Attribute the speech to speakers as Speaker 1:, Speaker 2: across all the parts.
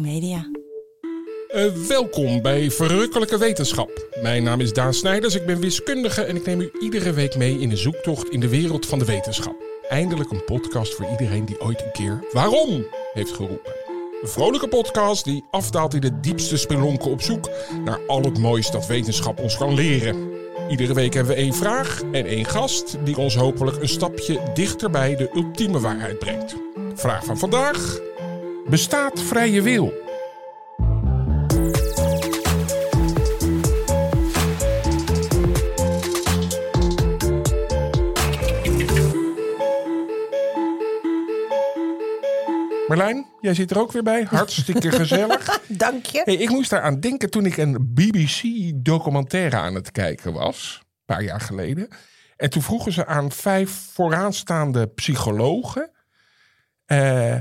Speaker 1: Media.
Speaker 2: Uh, welkom bij Verrukkelijke Wetenschap. Mijn naam is Daan Snijders, ik ben wiskundige en ik neem u iedere week mee in een zoektocht in de wereld van de wetenschap. Eindelijk een podcast voor iedereen die ooit een keer waarom heeft geroepen. Een vrolijke podcast die afdaalt in de diepste spelonken op zoek naar al het moois dat wetenschap ons kan leren. Iedere week hebben we één vraag en één gast die ons hopelijk een stapje dichter bij de ultieme waarheid brengt. Vraag van vandaag: Bestaat vrije wil? Marlijn, jij zit er ook weer bij. Hartstikke gezellig.
Speaker 3: Dank je.
Speaker 2: Hey, ik moest daar aan denken toen ik een BBC-documentaire aan het kijken was. Een paar jaar geleden. En toen vroegen ze aan vijf vooraanstaande psychologen. Uh,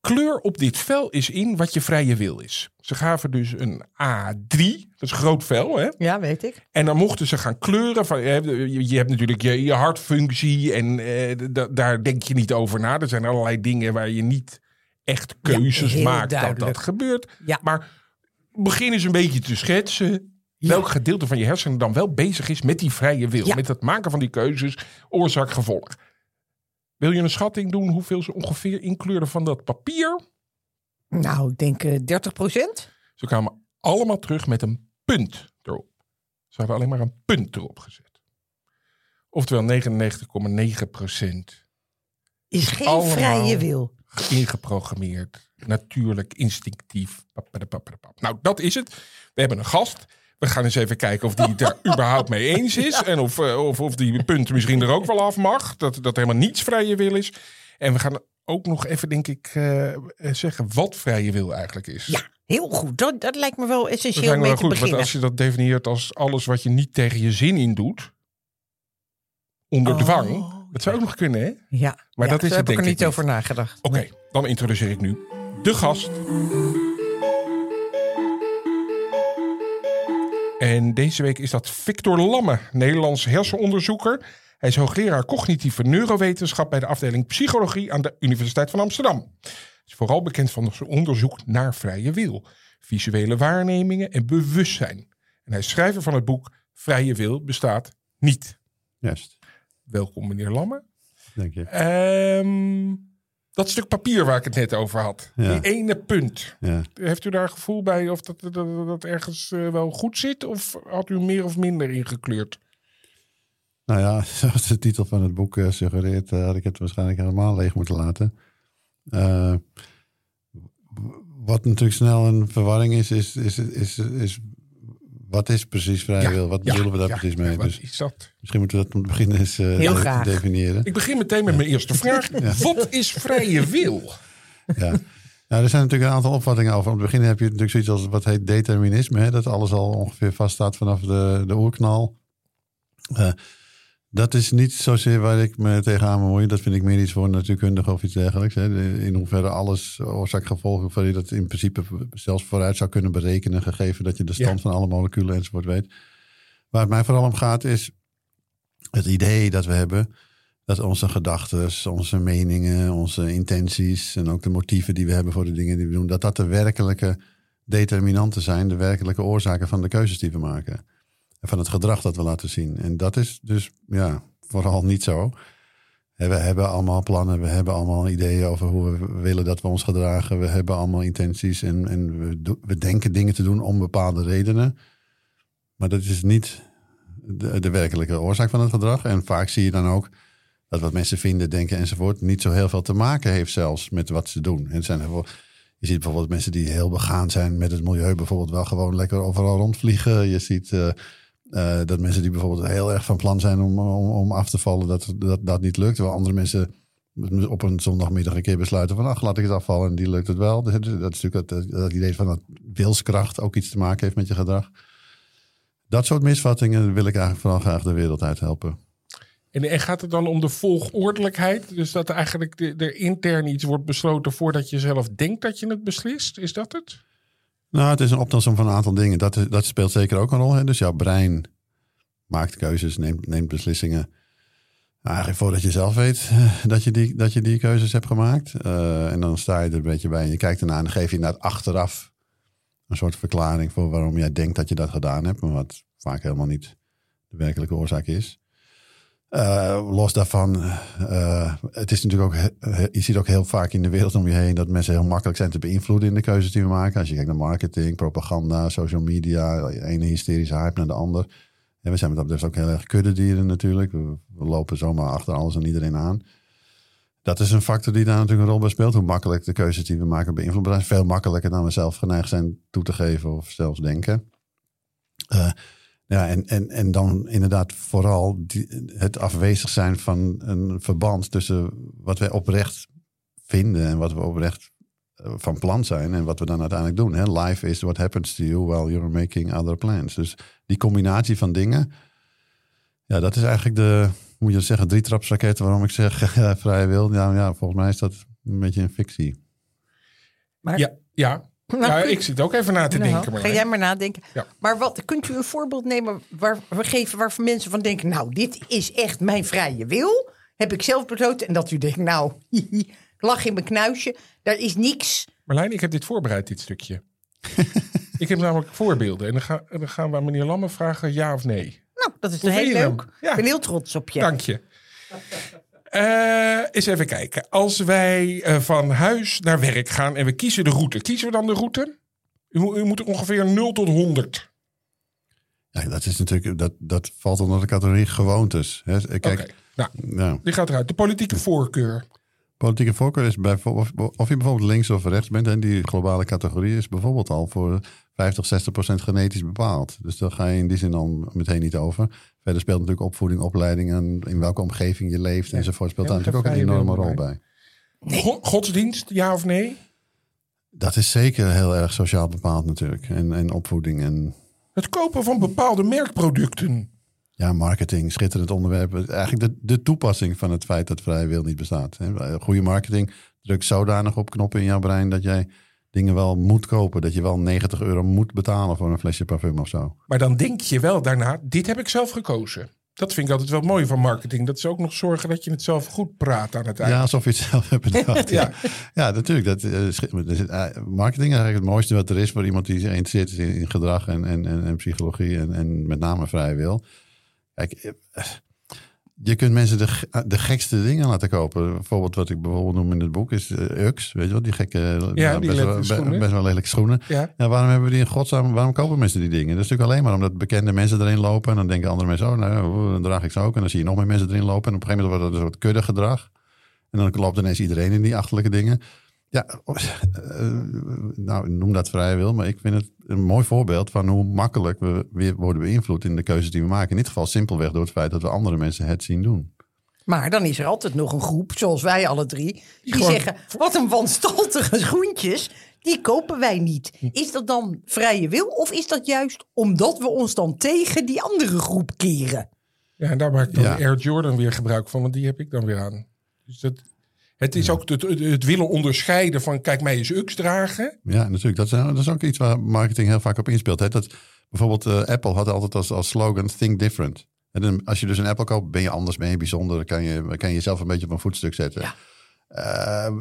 Speaker 2: kleur op dit vel is in wat je vrije wil is. Ze gaven dus een A3, dat is groot vel, hè?
Speaker 3: Ja, weet ik.
Speaker 2: En dan mochten ze gaan kleuren. Van, je, hebt natuurlijk je, je hartfunctie en eh, daar denk je niet over na. Er zijn allerlei dingen waar je niet echt keuzes
Speaker 3: Ja,
Speaker 2: maakt dat
Speaker 3: duidelijk.
Speaker 2: dat gebeurt.
Speaker 3: Ja.
Speaker 2: Maar begin eens een beetje te schetsen. Welk gedeelte van je hersenen dan wel bezig is met die vrije wil. Met het maken van die keuzes, oorzaak, gevolg. Wil je een schatting doen hoeveel ze ongeveer inkleurden van dat papier?
Speaker 3: Nou, ik denk eh 30 procent.
Speaker 2: Ze kwamen allemaal terug met een punt erop. Ze hadden alleen maar een punt erop gezet. Oftewel 99,9 procent
Speaker 3: Is geen vrije wil.
Speaker 2: ingeprogrammeerd. Natuurlijk, instinctief. Nou, dat is het. We hebben een gast. We gaan eens even kijken of die het er überhaupt mee eens is. En of, eh, of, of die punt misschien er ook wel af mag. Dat, dat helemaal niets vrije wil is. En we gaan ook nog even, denk ik, eh, eh, zeggen wat vrije wil eigenlijk is.
Speaker 3: Ja, heel goed. Dat, dat lijkt me wel
Speaker 2: Dat
Speaker 3: essentieel
Speaker 2: me
Speaker 3: mee
Speaker 2: wel
Speaker 3: te
Speaker 2: goed, want
Speaker 3: beginnen.
Speaker 2: als je dat definieert als alles wat je niet tegen je zin in doet, onder
Speaker 3: Oh.
Speaker 2: dwang, dat zou ook nog kunnen, hè?
Speaker 3: Ja,
Speaker 2: Maar
Speaker 3: ja,
Speaker 2: dat is
Speaker 3: daar
Speaker 2: het
Speaker 3: heb ik
Speaker 2: denk
Speaker 3: er
Speaker 2: ik
Speaker 3: niet
Speaker 2: niet.
Speaker 3: over nagedacht.
Speaker 2: Oké, dan introduceer ik nu de gast. En deze week is dat Victor Lamme, Nederlands hersenonderzoeker. Hij is hoogleraar cognitieve neurowetenschap bij de afdeling psychologie aan de Universiteit van Amsterdam. Hij is vooral bekend van zijn onderzoek naar vrije wil, visuele waarnemingen en bewustzijn. En hij is schrijver van het boek Vrije wil bestaat niet.
Speaker 4: Juist,
Speaker 2: Welkom meneer Lamme.
Speaker 4: denk je.
Speaker 2: Ehm, dat stuk papier waar ik het net over had.
Speaker 4: Ja.
Speaker 2: Die ene punt.
Speaker 4: Ja.
Speaker 2: Heeft u daar gevoel bij of dat, dat, dat, ergens eh, wel goed zit? Of had u meer of minder ingekleurd?
Speaker 4: Nou ja, zoals de titel van het boek eh, suggereert, eh, had ik het waarschijnlijk helemaal leeg moeten laten. Wat natuurlijk snel een verwarring is, is, is, is, is wat is precies vrije wil? Wat bedoelen we daar
Speaker 2: ja,
Speaker 4: precies mee? Dus
Speaker 2: is dat?
Speaker 4: misschien moeten we dat om te beginnen eens eh,
Speaker 3: Heel graag.
Speaker 4: definiëren.
Speaker 2: Ik begin meteen met mijn eerste vraag. Wat is vrije wil?
Speaker 4: Ja. Nou, er zijn natuurlijk een aantal opvattingen over. Om te beginnen heb je natuurlijk zoiets als wat heet determinisme. Hè? Dat alles al ongeveer vaststaat vanaf de, de oerknal. Eh, dat is niet zozeer waar ik me tegenaan bemoei. Dat vind ik meer iets voor natuurkundige of iets dergelijks. Hè? In hoeverre alles oorzaak gevolg, hoeverre je dat in principe zelfs vooruit zou kunnen berekenen, gegeven dat je de stand
Speaker 2: Ja.
Speaker 4: van alle moleculen enzovoort weet. Waar het mij vooral om gaat is het idee dat we hebben dat onze gedachten, onze meningen, onze intenties en ook de motieven die we hebben voor de dingen die we doen, dat dat de werkelijke determinanten zijn, de werkelijke oorzaken van de keuzes die we maken. Van het gedrag dat we laten zien. En dat is dus ja, vooral niet zo. We hebben allemaal plannen, we hebben allemaal ideeën over hoe we willen dat we ons gedragen. We hebben allemaal intenties en, en we, denken dingen te doen om bepaalde redenen. Maar dat is niet de, de werkelijke oorzaak van het gedrag. En vaak zie je dan ook dat wat mensen vinden, denken enzovoort, niet zo heel veel te maken heeft zelfs met wat ze doen. En zijn je ziet bijvoorbeeld mensen die heel begaan zijn met het milieu, bijvoorbeeld wel gewoon lekker overal rondvliegen. Je ziet eh, eh, dat mensen die bijvoorbeeld heel erg van plan zijn om, om, om af te vallen, dat, dat dat niet lukt. Terwijl andere mensen op een zondagmiddag een keer besluiten van ach, laat ik het afvallen en die lukt het wel. Dat is natuurlijk dat, dat idee van dat wilskracht ook iets te maken heeft met je gedrag. Dat soort misvattingen wil ik eigenlijk vooral graag de wereld uit helpen.
Speaker 2: En, en gaat het dan om de volgordelijkheid? Dus dat eigenlijk de- er intern iets wordt besloten voordat je zelf denkt dat je het beslist? Is dat het?
Speaker 4: Nou, het is een optelsom van een aantal dingen. Dat, dat speelt zeker ook een rol. Hè? Dus jouw brein maakt keuzes, neemt, neemt beslissingen. Eigenlijk voordat je zelf weet eh, dat je die, dat je die keuzes hebt gemaakt. Eh, en dan sta je er een beetje bij en je kijkt ernaar en dan geef je inderdaad achteraf een soort verklaring voor waarom jij denkt dat je dat gedaan hebt. Maar wat vaak helemaal niet de werkelijke oorzaak is. Eh, los daarvan, eh, het is natuurlijk ook, je ziet ook heel vaak in de wereld om je heen dat mensen heel makkelijk zijn te beïnvloeden in de keuzes die we maken. Als je kijkt naar marketing, propaganda, social media, de ene hysterische hype naar de ander. En we zijn met dat betreft ook heel erg kuddedieren natuurlijk. We, lopen zomaar achter alles en iedereen aan. Dat is een factor die daar natuurlijk een rol bij speelt. Hoe makkelijk de keuzes die we maken beïnvloeden zijn. Veel makkelijker dan we zelf geneigd zijn toe te geven of zelfs denken. Eh, ja, en, en, en dan inderdaad vooral die, het afwezig zijn van een verband tussen wat wij oprecht vinden en wat we oprecht eh, van plan zijn en wat we dan uiteindelijk doen. Hè? Life is what happens to you while you're making other plans. Dus die combinatie van dingen, ja, dat is eigenlijk de, hoe moet je dat zeggen, drietrapsraket waarom ik zeg vrije wil. Ja, ja, volgens mij is dat een beetje een fictie.
Speaker 3: Maar,
Speaker 2: Ja, ja.
Speaker 3: Nou,
Speaker 2: ik zit ook even na te
Speaker 3: Nou,
Speaker 2: denken.
Speaker 3: ga
Speaker 2: Marlijn.
Speaker 3: jij maar nadenken.
Speaker 2: Ja.
Speaker 3: Maar wat, kunt u een voorbeeld nemen waar we geven waarvan mensen van denken... nou, dit is echt mijn vrije wil. Heb ik zelf besloten. En dat u denkt, nou, lach in mijn knuisje. Daar is niks.
Speaker 2: Marlijn, ik heb dit voorbereid, dit stukje. ik heb namelijk voorbeelden. En dan, ga- gaan we aan meneer Lamme vragen ja of nee.
Speaker 3: Nou, dat is heel leuk.
Speaker 2: Ja.
Speaker 3: Ik ben heel trots op je.
Speaker 2: Dank je. Eh, eens even kijken. Als wij eh, van huis naar werk gaan en we kiezen de route. Kiezen we dan de route? U, moet- u moet ongeveer 0 tot 100.
Speaker 4: Ja, dat is natuurlijk, dat, dat valt onder de categorie gewoontes. Hè? Kijk,
Speaker 2: nou,
Speaker 4: ja.
Speaker 2: die gaat eruit. De politieke voorkeur.
Speaker 4: Politieke voorkeur is bijvoorbeeld, of je bijvoorbeeld links of rechts bent. En die globale categorie is bijvoorbeeld al voor 50, 60 procent genetisch bepaald. Dus daar ga je in die zin al meteen niet over. Verder speelt natuurlijk opvoeding, opleiding en in welke omgeving je leeft enzovoort. Speelt daar natuurlijk ook een enorme rol bij.
Speaker 2: Go- Godsdienst, ja of nee?
Speaker 4: Dat is zeker heel erg sociaal bepaald natuurlijk. En, en opvoeding en
Speaker 2: Het kopen van bepaalde merkproducten.
Speaker 4: Ja, marketing, schitterend onderwerp. Eigenlijk de, de toepassing van het feit dat vrije wil niet bestaat. hè. Goede marketing drukt zodanig op knoppen in jouw brein dat jij dingen wel moet kopen. Dat je wel 90 euro moet betalen voor een flesje parfum of zo.
Speaker 2: Maar dan denk je wel daarna, dit heb ik zelf gekozen. Dat vind ik altijd wel mooi van marketing. Dat ze ook nog zorgen dat je het zelf goed praat aan het eind.
Speaker 4: Ja, alsof je het zelf hebt bedacht. ja.
Speaker 2: Ja.
Speaker 4: natuurlijk. Dat, eh, eh, marketing is eigenlijk het mooiste wat er is voor iemand die zich interesseert is in, in gedrag en, en, en, en psychologie en, en met name vrije wil. Kijk, eh, je kunt mensen de, de gekste dingen laten kopen. Bijvoorbeeld wat ik bijvoorbeeld noem in het boek is eh, Ux. Weet je wel, die gekke, nou,
Speaker 2: die
Speaker 4: best, wel,
Speaker 2: schoenen.
Speaker 4: best wel lelijke schoenen.
Speaker 2: Ja.
Speaker 4: Ja, waarom hebben we die in godsnaam, waarom kopen mensen die dingen? Dat is natuurlijk alleen maar omdat bekende mensen erin lopen. En dan denken andere mensen, oh nou, dan draag ik ze ook. En dan zie je nog meer mensen erin lopen. En op een gegeven moment wordt het een soort kuddegedrag. En dan loopt ineens iedereen in die achterlijke dingen. Ja, eh, nou, noem dat vrij wil. Maar ik vind het een mooi voorbeeld van hoe makkelijk we weer worden beïnvloed in de keuzes die we maken. In dit geval simpelweg door het feit dat we andere mensen het zien doen.
Speaker 3: Maar dan is er altijd nog een groep, zoals wij alle drie, die
Speaker 2: Gewoon-
Speaker 3: zeggen: wat een wanstaltige schoentjes, die kopen wij niet. Is dat dan vrije wil of is dat juist omdat we ons dan tegen die andere groep keren?
Speaker 2: Ja, en daar maak ik dan
Speaker 4: Ja.
Speaker 2: Air Jordan weer gebruik van, want die heb ik dan weer aan. Dus dat, het is ook het, willen onderscheiden van, kijk, mij is UX dragen.
Speaker 4: Ja, natuurlijk. Dat is, dat is ook iets waar marketing heel vaak op inspeelt. Hè? Dat, bijvoorbeeld eh, Apple had altijd als, als slogan Think Different. En dan, als je dus een Apple koopt, ben je anders, ben je bijzonder. Dan kan je, kan je jezelf een beetje op een voetstuk zetten.
Speaker 3: Ja.
Speaker 4: Eh,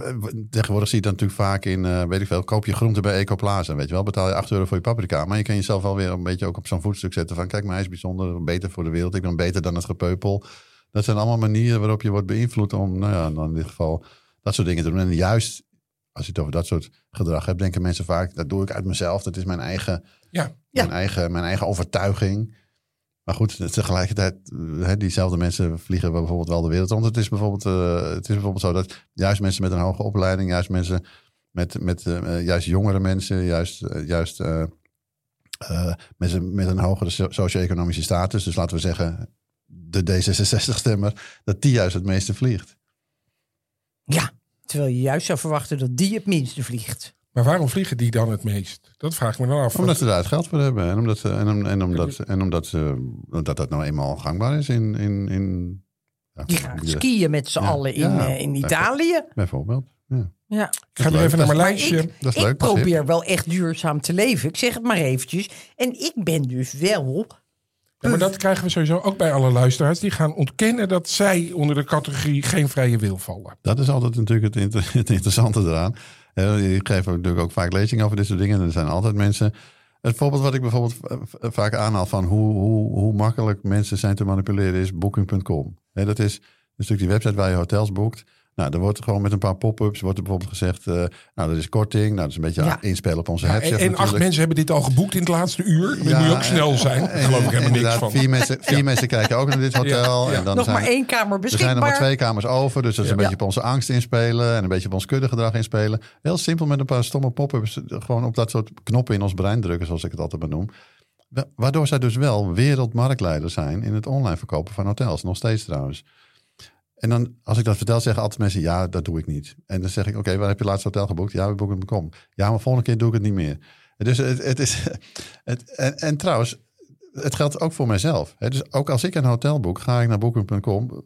Speaker 4: tegenwoordig zie je dat natuurlijk vaak in, eh, weet ik veel, koop je groente bij Ecoplaza. Weet je wel, betaal je 8 euro voor je paprika. Maar je kan jezelf wel weer een beetje ook op zo'n voetstuk zetten van, kijk, maar hij is bijzonder, beter voor de wereld. Ik ben beter dan het gepeupel. Dat zijn allemaal manieren waarop je wordt beïnvloed om, nou ja, dan in dit geval dat soort dingen te doen. En juist als je het over dat soort gedrag hebt, denken mensen vaak, dat doe ik uit mezelf. Dat is mijn eigen,
Speaker 2: Ja,
Speaker 3: Ja.
Speaker 4: mijn eigen, mijn eigen overtuiging. Maar goed, tegelijkertijd, hè, diezelfde mensen vliegen bijvoorbeeld wel de wereld rond. Het is bijvoorbeeld, eh, het is bijvoorbeeld zo dat juist mensen met een hoge opleiding, juist mensen met, met eh, juist jongere mensen, juist, eh, juist eh, eh, mensen met een hogere so- socio-economische status, dus laten we zeggen de D66-stemmer, dat die juist het meeste vliegt.
Speaker 3: Ja, terwijl je juist zou verwachten dat die het minste vliegt.
Speaker 2: maar waarom vliegen die dan het meest? Dat vraag ik me dan af.
Speaker 4: Omdat ze daar het geld voor hebben. En omdat, ze, en, om- en omdat, en omdat, ze, omdat dat nou eenmaal gangbaar is in... in, in ja,
Speaker 3: Die gaan
Speaker 4: ja,
Speaker 3: skiën met z'n
Speaker 4: Ja.
Speaker 3: allen in,
Speaker 4: Ja.
Speaker 3: eh, in Italië.
Speaker 4: Bijvoorbeeld. Ja.
Speaker 3: Ja.
Speaker 2: ik ga
Speaker 4: leuk.
Speaker 2: even naar mijn lijstje.
Speaker 3: Ik,
Speaker 4: Dat is
Speaker 3: ik
Speaker 4: leuk, is
Speaker 3: probeer wel echt duurzaam te leven. Ik zeg het maar eventjes. En ik ben dus wel
Speaker 2: Maar dat krijgen we sowieso ook bij alle luisteraars. Die gaan ontkennen dat zij onder de categorie geen vrije wil vallen.
Speaker 4: Dat is altijd natuurlijk het, het interessante eraan. Eh, Je geeft ook natuurlijk ook vaak lezingen over dit soort dingen. En er zijn altijd mensen. Het voorbeeld wat ik bijvoorbeeld eh, vaak aanhaal van hoe, hoe, hoe makkelijk mensen zijn te manipuleren is booking.com. Dat is een stuk die website waar je hotels boekt. Nou, er wordt gewoon met een paar pop-ups wordt er bijvoorbeeld gezegd, eh, nou, dat is korting. Nou, dat is een beetje
Speaker 3: Ja.
Speaker 4: inspelen op onze
Speaker 2: Ja, en, en acht mensen hebben dit al geboekt in het laatste uur.
Speaker 4: Ja,
Speaker 2: moet je ook snel zijn. Daar
Speaker 4: En-
Speaker 2: geloof ik helemaal niks
Speaker 4: inderdaad,
Speaker 2: van.
Speaker 4: Vier mensen, vier mensen kijken ook naar dit hotel.
Speaker 2: Ja, ja.
Speaker 4: En dan
Speaker 3: Nog
Speaker 4: zijn,
Speaker 3: maar één kamer
Speaker 4: er zijn
Speaker 3: beschikbaar.
Speaker 4: nog maar twee kamers over. Dus dat is een
Speaker 2: Ja.
Speaker 4: beetje op onze angst inspelen. En een beetje op ons kuddegedrag inspelen. Heel simpel met een paar stomme pop-ups. Gewoon op dat soort knoppen in ons brein drukken, zoals ik het altijd benoem. Wa- Waardoor zij dus wel wereldmarktleider zijn in het online verkopen van hotels. Nog steeds trouwens. En dan, als ik dat vertel, zeggen altijd mensen, ja, dat doe ik niet. En dan zeg ik, oké, waar heb je laatst hotel geboekt? Ja, we boeken. Ja, maar volgende keer doe ik het niet meer. Dus het, het is, het, en, en trouwens, het geldt ook voor mijzelf. Dus ook als ik een hotel boek, ga ik naar booking.com,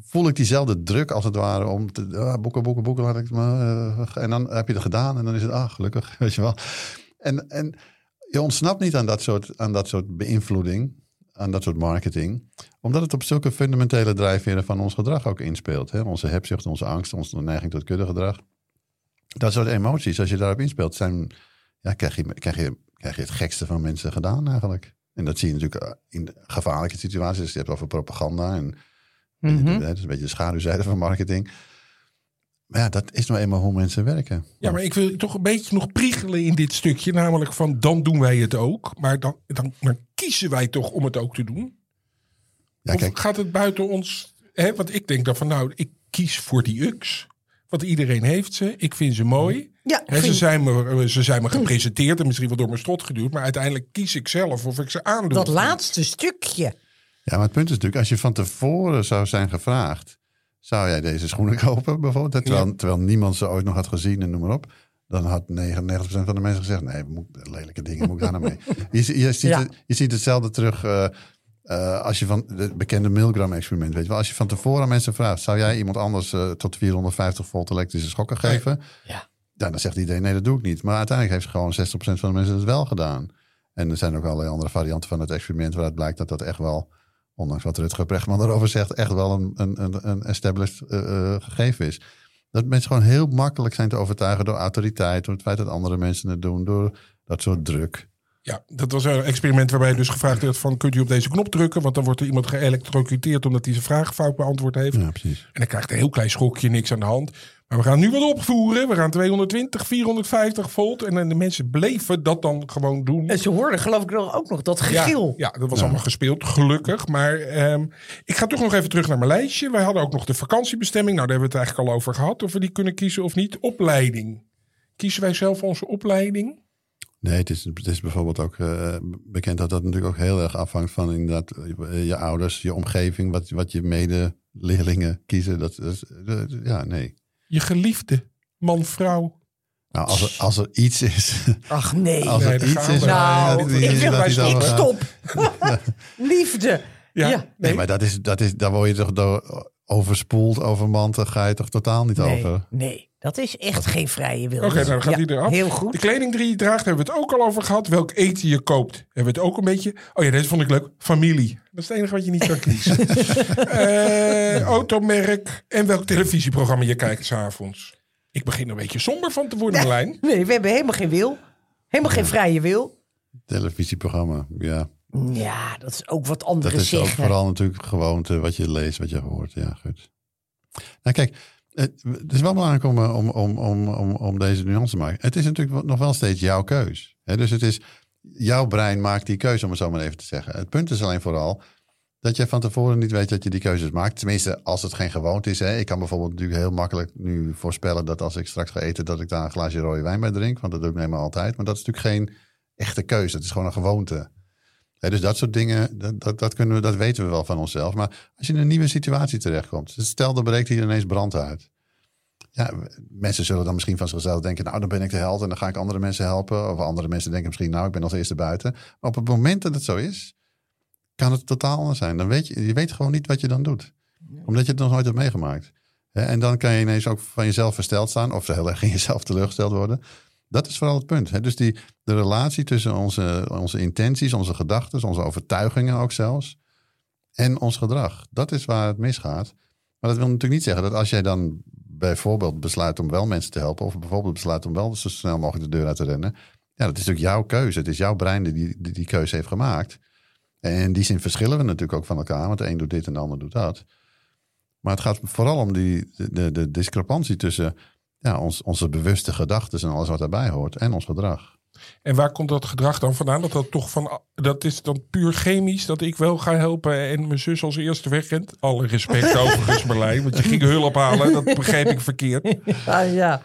Speaker 4: voel ik diezelfde druk als het ware om te ah, boeken, boeken, boeken. Laat ik, maar, eh, en dan heb je het gedaan en dan is het, ah, gelukkig, weet je wel. En, en je ontsnapt niet aan dat soort, aan dat soort beïnvloeding, aan dat soort marketing, omdat het op zulke fundamentele drijfveren van ons gedrag ook inspeelt. Hè? Onze hebzucht, onze angst, onze neiging tot kuddegedrag. Dat soort emoties, als je daarop inspeelt, zijn, ja, krijg, je, krijg, je, krijg je het gekste van mensen gedaan eigenlijk. En dat zie je natuurlijk eh, in gevaarlijke situaties. Je hebt over propaganda en
Speaker 3: Mhm.
Speaker 4: dat is een beetje de schaduwzijde van marketing. Maar ja, dat is nou eenmaal hoe mensen werken.
Speaker 2: Ja, maar ik wil toch een beetje nog priegelen in dit stukje. Namelijk van dan doen wij het ook. Maar dan, dan, dan kiezen wij toch om het ook te doen.
Speaker 4: Ja,
Speaker 2: of
Speaker 4: kijk,
Speaker 2: gaat het buiten ons? Hè? Want ik denk dan van nou, ik kies voor die UX. Want iedereen heeft ze. Ik vind ze mooi.
Speaker 3: Ja,
Speaker 2: Hè, ze, zijn me, ze zijn me gepresenteerd en misschien wel door mijn strot geduwd. Maar uiteindelijk kies ik zelf of ik ze aandoe.
Speaker 3: dat laatste stukje.
Speaker 4: ja, maar het punt is natuurlijk, als je van tevoren zou zijn gevraagd, zou jij deze schoenen kopen bijvoorbeeld? Terwijl, terwijl niemand ze ooit nog had gezien en noem maar op. Dan had 99% van de mensen gezegd, nee, moet, lelijke dingen, moet ik daar nou mee? Je, je, ziet,
Speaker 3: Ja.
Speaker 4: het- je ziet hetzelfde terug eh, eh, als je van het bekende Milgram-experiment, weet je wel. Als je van tevoren aan mensen vraagt, zou jij iemand anders eh, tot 450 volt elektrische schokken geven?
Speaker 3: Ja.
Speaker 4: Ja, dan zegt iedereen, nee, dat doe ik niet. Maar uiteindelijk heeft gewoon 60% van de mensen het wel gedaan. En er zijn ook allerlei andere varianten van het experiment... waaruit blijkt dat dat echt wel, ondanks wat Rutger Brechtman erover zegt... echt wel een, een, een, established eh, eh, gegeven is. Dat mensen gewoon heel makkelijk zijn te overtuigen door autoriteit... door het feit dat andere mensen het doen, door dat soort druk.
Speaker 2: Ja, dat was een experiment waarbij dus gevraagd werd van... kunt u op deze knop drukken? Want dan wordt er iemand geëlektrocuteerd... omdat hij zijn vraag fout beantwoord heeft.
Speaker 4: Ja, precies.
Speaker 2: En dan krijgt hij een heel klein schokje, niks aan de hand. Maar we gaan nu wat opvoeren. We gaan 220, 450 volt. En dan de mensen bleven dat dan gewoon doen.
Speaker 3: En ze hoorden geloof ik nog- ook nog dat gegil.
Speaker 2: Ja, ja, dat was allemaal gespeeld, gelukkig. Maar ehm, ik ga toch nog even terug naar mijn lijstje. Wij hadden ook nog de vakantiebestemming. Nou, daar hebben we het eigenlijk al over gehad. Of we die kunnen kiezen of niet. Opleiding. Kiezen wij zelf onze opleiding?
Speaker 4: Nee, het is, het is bijvoorbeeld ook eh, bekend dat dat natuurlijk ook heel erg afhangt van inderdaad eh, je ouders, je omgeving, wat, wat je medeleerlingen kiezen. Dat, is, ja, nee.
Speaker 2: Je geliefde man, vrouw.
Speaker 4: Nou, als er, als er iets is.
Speaker 3: Ach nee.
Speaker 4: Als er iets is.
Speaker 3: nou, ik wil maar ik stop. Liefde.
Speaker 2: Ja,
Speaker 3: Ja.
Speaker 2: Nee.
Speaker 4: Nee, maar dat is, dat is, daar word je toch door overspoeld, overmand. Daar ga je toch totaal niet
Speaker 3: Nee,
Speaker 4: over.
Speaker 3: nee, dat is echt geen vrije wil.
Speaker 2: Oké, nou dan gaat
Speaker 3: Ja,
Speaker 2: die eraf.
Speaker 3: Heel
Speaker 2: De
Speaker 3: goed.
Speaker 2: kleding die je draagt, hebben we het ook al over gehad. Welk eten je koopt, hebben we het ook een beetje. Oh ja, deze vond ik leuk. Familie. Dat is het enige wat je niet kan kiezen. Eh, automerk en welk televisieprogramma je kijkt s'avonds. Ik begin er een beetje somber van te worden, Marlijn.
Speaker 3: Nee, we hebben helemaal geen wil. Helemaal geen vrije wil.
Speaker 4: Televisieprogramma, ja.
Speaker 3: Ja, dat is ook wat
Speaker 4: Dat
Speaker 3: anderen
Speaker 4: is ook vooral natuurlijk gewoonte wat je leest, wat je hoort. Ja, goed. Nou kijk, het, is wel belangrijk om, eh, om, om, om, om, om deze nuance te maken. Het is natuurlijk nog wel steeds jouw keus. Hè, dus het is jouw brein maakt die keuze, om het zo maar even te zeggen. Het punt is alleen vooral dat je van tevoren niet weet dat je die keuzes maakt. Tenminste, als het geen gewoonte is. Hè. Ik kan bijvoorbeeld natuurlijk heel makkelijk nu voorspellen dat als ik straks ga eten, dat ik daar een glaasje rode wijn bij drink. Want dat doe ik neem altijd. Maar dat is natuurlijk geen echte keuze. Het is gewoon een gewoonte. Dus dat soort dingen, dat, dat, dat, kunnen we, dat weten we wel van onszelf. Maar als je in een nieuwe situatie terechtkomt, dus stel er breekt hier ineens brand uit. Ja, mensen zullen dan misschien van zichzelf denken, nou dan ben ik de held en dan ga ik andere mensen helpen. Of andere mensen denken misschien, nou ik ben als eerste buiten. Maar op het moment dat het zo is, kan het totaal anders zijn. Dan weet je, je weet gewoon niet wat je dan doet. Omdat je het nog nooit hebt meegemaakt. En dan kan je ineens ook van jezelf versteld staan. Of heel erg in jezelf teleurgesteld worden. Dat is vooral het punt. Hè? Dus die, de relatie tussen onze, onze intenties, onze gedachten, onze overtuigingen ook zelfs. En ons gedrag. Dat is waar het misgaat. Maar dat wil natuurlijk niet zeggen dat als jij dan bijvoorbeeld besluit om wel mensen te helpen. Of bijvoorbeeld besluit om wel zo snel mogelijk de deur uit te rennen. Ja, dat is natuurlijk jouw keuze. Het is jouw brein die die, die keuze heeft gemaakt. En in die zin verschillen we natuurlijk ook van elkaar. Want de een doet dit en de ander doet dat. Maar het gaat vooral om die, de, de discrepantie tussen ja, ons, onze bewuste gedachten en alles wat daarbij hoort. En ons gedrag.
Speaker 2: En waar komt dat gedrag dan vandaan? Dat, dat, toch van, dat is dan puur chemisch dat ik wel ga helpen en mijn zus als eerste wegrent. Alle respect overigens Marlijn, want je ging hulp halen. Dat begreep ik verkeerd.
Speaker 3: Ah, ja.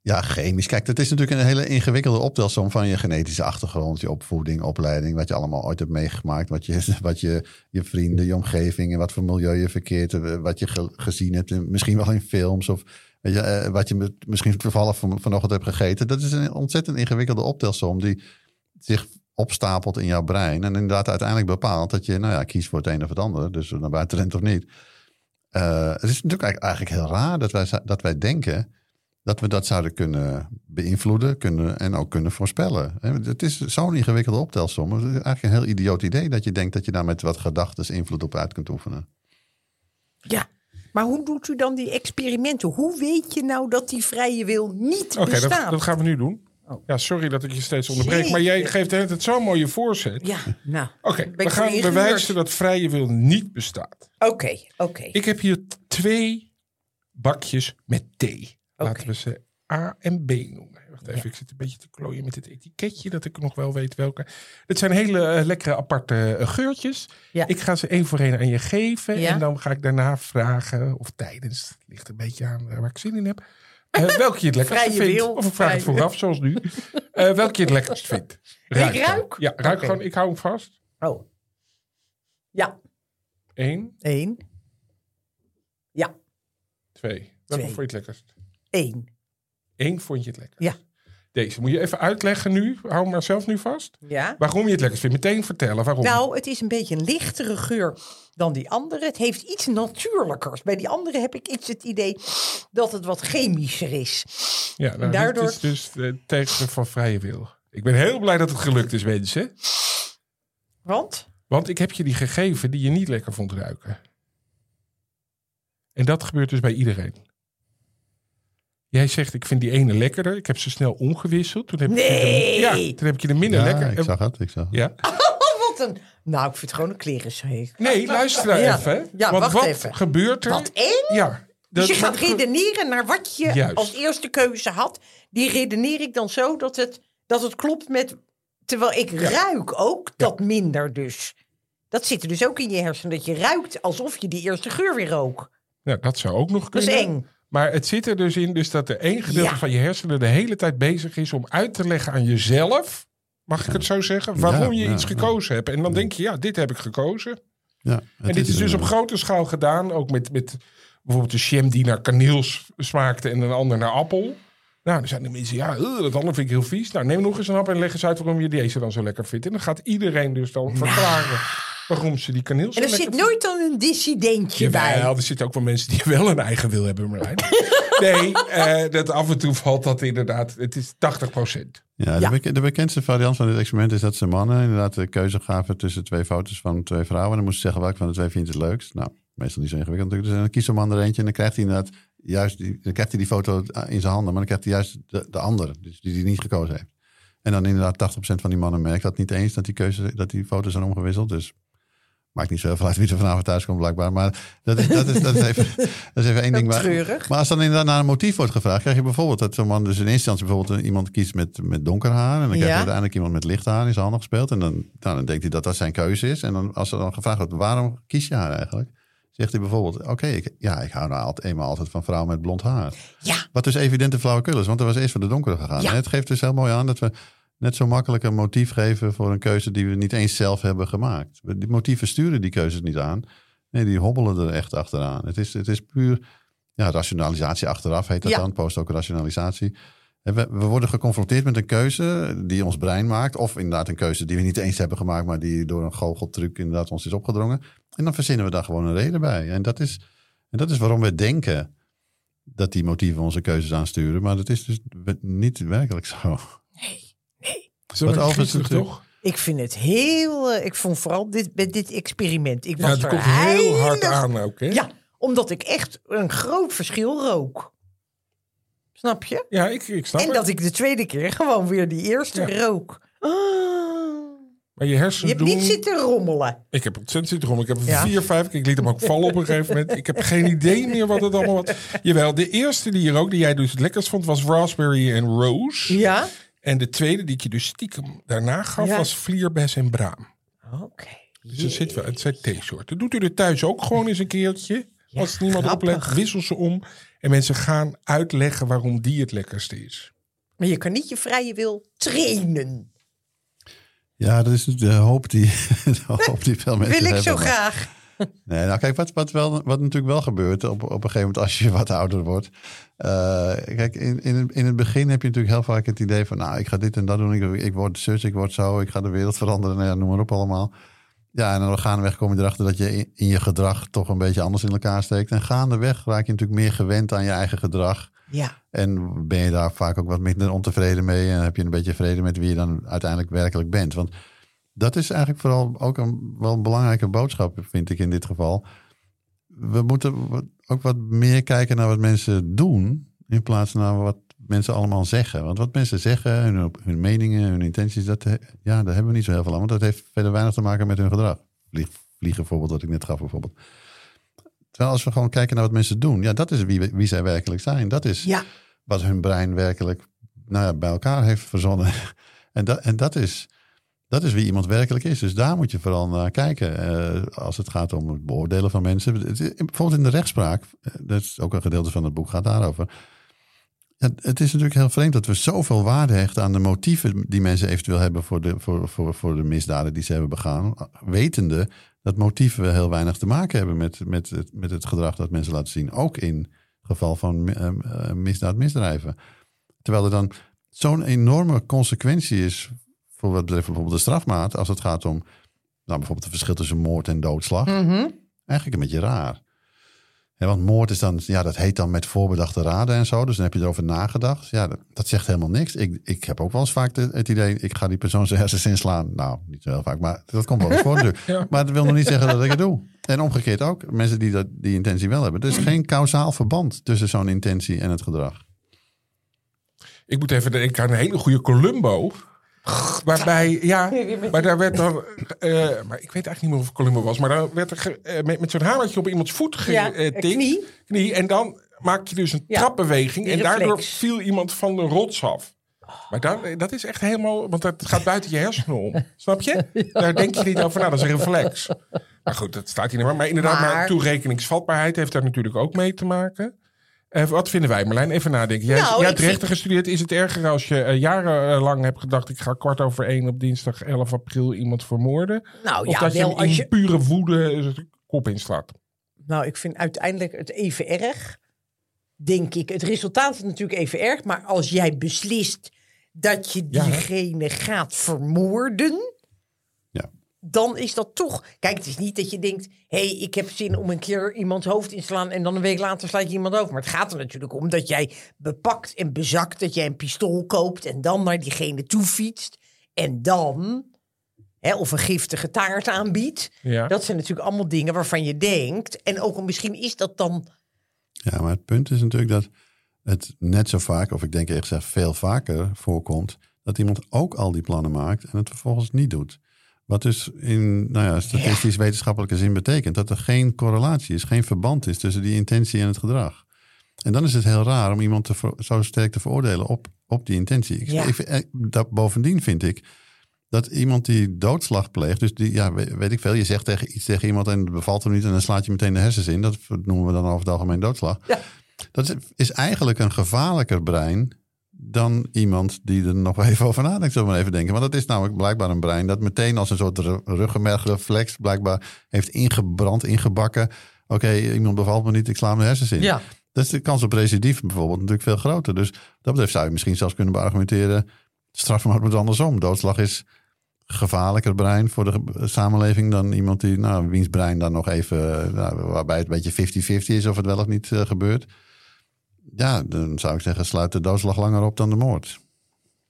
Speaker 4: Ja, chemisch. Kijk, dat is natuurlijk een hele ingewikkelde optelsom van je genetische achtergrond, je opvoeding, opleiding, wat je allemaal ooit hebt meegemaakt, wat je, wat je, je vrienden, je omgeving en wat voor milieu je verkeert, eh, wat je ge- gezien hebt, misschien wel in films of eh, wat je misschien toevallig van, vanochtend hebt gegeten. Dat is een ontzettend ingewikkelde optelsom die zich opstapelt in jouw brein en inderdaad uiteindelijk bepaalt dat je, nou ja, kiest voor het een of het ander, dus naar buiten rent of niet. Uh, het is natuurlijk eigenlijk heel raar dat wij, dat wij denken dat we dat zouden kunnen beïnvloeden kunnen, en ook kunnen voorspellen. Het is zo'n ingewikkelde optelsom. Het is eigenlijk een heel idioot idee dat je denkt dat je daar met wat gedachten invloed op uit kunt oefenen.
Speaker 3: Ja, maar hoe doet u dan die experimenten? Hoe weet je nou dat die vrije wil niet
Speaker 2: Oké,
Speaker 3: bestaat?
Speaker 2: dat, dat gaan we nu doen.
Speaker 3: Oh.
Speaker 2: Ja, sorry dat ik je steeds onderbreek, maar jij geeft tijd zo'n mooie voorzet.
Speaker 3: Ja, nou.
Speaker 2: Oké, we gaan bewijzen dat vrije wil niet bestaat.
Speaker 3: Oké, oké.
Speaker 2: Ik heb hier twee bakjes met thee. Laten
Speaker 3: Oké.
Speaker 2: we ze A en B noemen. Wacht even,
Speaker 3: Ja.
Speaker 2: ik zit een beetje te klooien met het etiketje, dat ik nog wel weet welke. Het zijn hele eh, lekkere aparte eh, geurtjes.
Speaker 3: Ja.
Speaker 2: Ik ga ze één voor één aan je geven.
Speaker 3: Ja.
Speaker 2: En dan ga ik daarna vragen, of tijdens, het ligt een beetje aan eh, waar ik zin in heb. eh, welke je het lekkerst vindt.
Speaker 3: wil,
Speaker 2: Of ik vraag het vooraf, zoals nu. Welke je het lekkerst vindt.
Speaker 3: Ik
Speaker 2: dan.
Speaker 3: ruik?
Speaker 2: Ja, ruik gewoon. Ik hou hem vast.
Speaker 3: Oh. Ja,
Speaker 2: Eén,
Speaker 3: één. Ja,
Speaker 2: twee. Welke vond je het lekkerst?
Speaker 3: één.
Speaker 2: Eén vond je het lekkerst.
Speaker 3: Ja.
Speaker 2: Deze moet je even uitleggen nu. Hou maar zelf nu vast.
Speaker 3: Ja.
Speaker 2: Waarom je het lekkerst vindt. Meteen vertellen waarom.
Speaker 3: Nou, het is een beetje een lichtere geur dan die andere. Het heeft iets natuurlijkers. Bij die andere heb ik iets het idee dat het wat chemischer is.
Speaker 2: ja, nou,
Speaker 3: daardoor-
Speaker 2: is dus de tegen van vrije wil. Ik ben heel blij dat het gelukt is, mensen.
Speaker 3: Want?
Speaker 2: Want ik heb je die gegeven die je niet lekker vond ruiken. En dat gebeurt dus bij iedereen. Jij zegt, ik vind die ene lekkerder. Ik heb ze snel omgewisseld. Toen heb ik je de-
Speaker 3: Nee!
Speaker 2: ja, toen heb ik je de minder
Speaker 4: Ja,
Speaker 2: lekker.
Speaker 4: ik zag het. Ik zag het.
Speaker 2: Ja.
Speaker 3: Oh, wat een... Nou, ik vind het gewoon een klerenscheek.
Speaker 2: Nee, luister nou
Speaker 3: Ja.
Speaker 2: even.
Speaker 3: Ja,
Speaker 2: Want
Speaker 3: wacht
Speaker 2: wat
Speaker 3: even.
Speaker 2: gebeurt er?
Speaker 3: Wat eng?
Speaker 2: Ja.
Speaker 3: Dus je
Speaker 2: dat-
Speaker 3: gaat
Speaker 2: wat ge-
Speaker 3: redeneren naar wat je
Speaker 2: Juist.
Speaker 3: als eerste keuze had. Die redeneer ik dan zo dat het, dat het klopt met... Terwijl ik ruik ook dat minder dus. Dat zit er dus ook in je hersenen. Dat je ruikt alsof je die eerste geur weer rook.
Speaker 2: Nou, dat zou ook nog
Speaker 3: Dat
Speaker 2: kunnen.
Speaker 3: is eng.
Speaker 2: Maar het zit er dus in dus dat er één gedeelte
Speaker 3: Ja.
Speaker 2: van je hersenen de hele tijd bezig is om uit te leggen aan jezelf, mag ik het zo zeggen, waarom je
Speaker 4: ja,
Speaker 2: iets
Speaker 4: ja.
Speaker 2: gekozen hebt. En dan denk je, ja, dit heb ik gekozen.
Speaker 4: Ja,
Speaker 2: en dit is dus
Speaker 4: eh,
Speaker 2: op grote schaal gedaan, ook met, met bijvoorbeeld een jam die naar kaneel s- smaakte en een ander naar appel. Nou, dan zijn de mensen, ja, uh, dat andere vind ik heel vies. Nou, neem nog eens een hap en leg eens uit waarom je deze dan zo lekker vindt. En dan gaat iedereen dus dan verklaren waarom ze die kaneel zo
Speaker 3: En er zit nooit dan een dissidentje bij.
Speaker 2: Er zitten ook wel mensen die wel een eigen wil hebben, Marlijn. nee, eh, dat af en toe valt dat inderdaad. Het is 80
Speaker 4: Ja,
Speaker 3: Ja.
Speaker 4: De, bek- de bekendste variant van dit experiment is dat ze mannen inderdaad de keuze gaven tussen twee foto's van twee vrouwen. En dan moesten ze zeggen welke van de twee vindt je het leukst. Nou, meestal niet zo ingewikkeld natuurlijk. Dus dan kiest een man er eentje en dan krijgt hij inderdaad juist die, dan krijgt hij die foto in zijn handen. Maar dan krijgt hij juist de, de andere, dus die hij niet gekozen heeft. En dan inderdaad 80% van die mannen merkt dat niet eens, dat die, keuze, dat die foto's zijn omgewisseld. Dus maakt niet zoveel uit wie er vanavond thuis komt blijkbaar. Maar dat is, dat is, dat is, even, dat is even één ding. Maar, maar als dan inderdaad naar een motief wordt gevraagd, krijg je bijvoorbeeld dat zo'n man dus in eerste instantie bijvoorbeeld iemand kiest met, met donker haar. En dan krijg je
Speaker 3: Ja.
Speaker 4: uiteindelijk iemand met licht haar in zijn handen gespeeld. En dan, nou, dan denkt hij dat dat zijn keuze is. En dan, als er dan gevraagd wordt, waarom kies je haar eigenlijk? Zegt hij bijvoorbeeld, oké, ik, ja, ik hou nou altijd, eenmaal altijd van vrouwen met blond haar.
Speaker 3: Ja,
Speaker 4: Wat dus evidente flauwekul is, want er was eerst voor de donkere gegaan.
Speaker 3: Ja.
Speaker 4: En Het geeft dus heel mooi aan dat we net zo makkelijk een motief geven voor een keuze die we niet eens zelf hebben gemaakt. Die motieven sturen die keuzes niet aan. Nee, die hobbelen er echt achteraan. Het is, het is puur ja, rationalisatie achteraf, heet dat
Speaker 3: Ja.
Speaker 4: dan, post ook rationalisatie. We, we worden geconfronteerd met een keuze die ons brein maakt. Of inderdaad een keuze die we niet eens hebben gemaakt, maar die door een goocheltruc inderdaad ons is opgedrongen. En dan verzinnen we daar gewoon een reden bij. En dat is, en dat is waarom we denken dat die motieven onze keuzes aansturen. Maar dat is dus niet werkelijk zo.
Speaker 3: Nee.
Speaker 2: Zo
Speaker 4: Wat overigens
Speaker 2: griezelig,
Speaker 4: natuurlijk-
Speaker 2: toch?
Speaker 3: Ik vind het heel... eh, ik vond vooral dit, met dit experiment. Ik
Speaker 2: Ja,
Speaker 3: was
Speaker 2: het
Speaker 3: er
Speaker 2: komt heel hard aan ook, hè?
Speaker 3: Ja, omdat ik echt een groot verschil rook. Snap je?
Speaker 2: Ja, ik, ik snap
Speaker 3: en
Speaker 2: het.
Speaker 3: dat ik de tweede keer gewoon weer die eerste
Speaker 2: Ja.
Speaker 3: rook. Ah.
Speaker 2: Maar je
Speaker 3: Je
Speaker 2: hersenen
Speaker 3: hebt
Speaker 2: doen...
Speaker 3: niet zitten rommelen.
Speaker 2: Ik heb ontzettend zitten rommelen. Ik heb
Speaker 3: Ja.
Speaker 2: vier, vijf keer. Ik liet hem ook vallen op een gegeven moment. Ik heb geen idee meer wat het allemaal was. Jawel, de eerste die je ook, die jij dus het lekkerst vond, was raspberry en rose.
Speaker 3: Ja?
Speaker 2: En de tweede die ik je dus stiekem daarna gaf,
Speaker 3: Ja.
Speaker 2: was vlierbes en braam.
Speaker 3: Oké.
Speaker 2: Dus er zit wel, het zijn theesoorten. Doet u er thuis ook gewoon eens een keertje.
Speaker 3: Ja,
Speaker 2: Als niemand
Speaker 3: grappig.
Speaker 2: oplet, wissel ze om. En mensen gaan uitleggen waarom die het lekkerste is.
Speaker 3: Maar je kan niet je vrije wil trainen.
Speaker 4: Ja, dat is de hoop die, de hoop die veel mensen
Speaker 3: Wil ik
Speaker 4: hebben.
Speaker 3: zo
Speaker 4: maar-
Speaker 3: graag.
Speaker 4: Nee, nou kijk, wat, wat, wel, wat natuurlijk wel gebeurt op, op een gegeven moment als je wat ouder wordt. Eh, kijk, in, in, het- in het begin heb je natuurlijk heel vaak het idee van, nou, ik ga dit en dat doen. Ik, ik word zus, ik word zo, ik ga de wereld veranderen. Nou ja, noem maar op allemaal. Ja, en dan gaandeweg kom je erachter dat je in, in je gedrag toch een beetje anders in elkaar steekt. En gaandeweg raak je natuurlijk meer gewend aan je eigen gedrag.
Speaker 3: Ja.
Speaker 4: En ben je daar vaak ook wat minder ontevreden mee. En heb je een beetje vrede met wie je dan uiteindelijk werkelijk bent. Want dat is eigenlijk vooral ook een wel een belangrijke boodschap, vind ik in dit geval. We moeten ook wat meer kijken naar wat mensen doen. In plaats van naar wat mensen allemaal zeggen. Want wat mensen zeggen, hun, hun meningen, hun intenties, dat, ja, daar hebben we niet zo heel veel aan. Want dat heeft verder weinig te maken met hun gedrag. Vlieg, vliegen voorbeeld wat ik net gaf bijvoorbeeld. Terwijl als we gewoon kijken naar wat mensen doen. Ja, dat is wie, wie zij werkelijk zijn. Dat is
Speaker 3: Ja.
Speaker 4: wat hun brein werkelijk nou ja, bij elkaar heeft verzonnen. En, dat en dat, is, dat is wie iemand werkelijk is. Dus daar moet je vooral naar kijken. eh, als het gaat om het beoordelen van mensen. Bijvoorbeeld in de rechtspraak. eh, Dat is ook een gedeelte van het boek gaat daarover. Het, is natuurlijk heel vreemd dat we zoveel waarde hechten aan de motieven die mensen eventueel hebben voor de, voor, voor, voor de misdaden die ze hebben begaan. Wetende dat motieven heel weinig te maken hebben met, met, het, met het gedrag dat mensen laten zien. Ook in geval van eh, eh, misdaadmisdrijven. Terwijl er dan zo'n enorme consequentie is voor wat betreft bijvoorbeeld de strafmaat. Als het gaat om nou, bijvoorbeeld het verschil tussen moord en doodslag.
Speaker 3: Mhm.
Speaker 4: Eigenlijk een beetje raar. Ja, want moord is dan, ja, dat heet dan met voorbedachte raden en zo. Dus dan heb je erover nagedacht. Ja, dat, dat zegt helemaal niks. Ik, ik heb ook wel eens vaak de- het idee, ik ga die persoon zijn hersens inslaan. Nou, niet zo heel vaak, maar dat komt wel eens voor natuurlijk.
Speaker 2: Ja.
Speaker 4: Maar dat wil nog niet zeggen dat ik het doe. En omgekeerd ook, mensen die dat, die intentie wel hebben. Er is geen kausaal verband tussen zo'n intentie en het gedrag.
Speaker 2: Ik moet even denken aan een hele goede Columbo. Waarbij, ja, maar daar werd dan, eh, maar ik weet eigenlijk niet meer of het Columbo was, maar daar werd er ge- eh, met, met zo'n hamertje op iemands voet
Speaker 3: Ja,
Speaker 2: getikt.
Speaker 3: knie.
Speaker 2: knie. En dan maak je dus een
Speaker 3: Ja,
Speaker 2: trapbeweging en daardoor viel iemand van de rots af. Maar dan, dat is echt helemaal, want dat gaat buiten je hersenen om. Snap je? Daar denk je niet over na, dat is een reflex. Maar goed, dat staat hier niet meer. Maar inderdaad, maar,
Speaker 3: Maar-
Speaker 2: toerekeningsvatbaarheid heeft daar natuurlijk ook mee te maken. Eh, wat vinden wij, Marlijn? Even nadenken. Jij,
Speaker 3: Nou,
Speaker 2: jij hebt rechten
Speaker 3: vind-
Speaker 2: gestudeerd. Is het erger als je eh, jarenlang hebt gedacht... ik ga kwart over één op dinsdag 11 april iemand vermoorden?
Speaker 3: Nou
Speaker 2: of
Speaker 3: ja,
Speaker 2: dat je
Speaker 3: wel
Speaker 2: in
Speaker 3: als je...
Speaker 2: pure woede de kop inslaat?
Speaker 3: Nou, ik vind uiteindelijk het even erg. Denk ik. Het resultaat is natuurlijk even erg. Maar als jij beslist dat je
Speaker 2: Ja,
Speaker 3: diegene gaat vermoorden. Dan is dat toch. Kijk, het is niet dat je denkt. hé, hey, ik heb zin om een keer iemands hoofd in te slaan. en dan een week later slaat je iemand over. Maar het gaat er natuurlijk om dat jij bepakt en bezakt. dat jij een pistool koopt. en dan naar diegene toe fietst. En dan. Hè, of een giftige taart aanbiedt.
Speaker 2: Ja.
Speaker 3: Dat zijn natuurlijk allemaal dingen waarvan je denkt. En ook misschien is dat dan.
Speaker 4: Ja, maar het punt is natuurlijk dat het net zo vaak, of ik denk eerlijk gezegd veel vaker voorkomt, dat iemand ook al die plannen maakt en het vervolgens niet doet. Wat dus in nou ja, statistisch wetenschappelijke zin betekent dat er geen correlatie is, geen verband is tussen die intentie en het gedrag. En dan is het heel raar om iemand te ver- zo sterk te veroordelen op, op die intentie. Ik,
Speaker 3: Ja.
Speaker 4: ik eh, dat, bovendien vind ik dat iemand die doodslag pleegt, dus die, ja, weet, weet ik veel, je zegt tegen, iets tegen iemand en het bevalt hem niet en dan slaat je meteen de hersens in. Dat noemen we dan over het algemeen doodslag.
Speaker 3: Ja.
Speaker 4: Dat is, is eigenlijk een gevaarlijker brein dan iemand die er nog even over nadenkt, zullen we maar even denken. Want dat is namelijk blijkbaar een brein dat meteen als een soort ru- ruggenmergreflex blijkbaar heeft ingebrand, ingebakken. Oké, iemand bevalt me niet, ik sla de hersens in.
Speaker 3: Ja.
Speaker 4: Dat is de kans op recidief bijvoorbeeld natuurlijk veel groter. Dus dat betreft zou je misschien zelfs kunnen beargumenteren... strafmaat moet andersom. Doodslag is gevaarlijker brein voor de samenleving... dan iemand die, nou, wiens brein dan nog even... Nou, waarbij het een beetje 50-50 is of het wel of niet eh, gebeurt. Ja, dan zou ik zeggen, sluit de doodslag langer op dan de moord.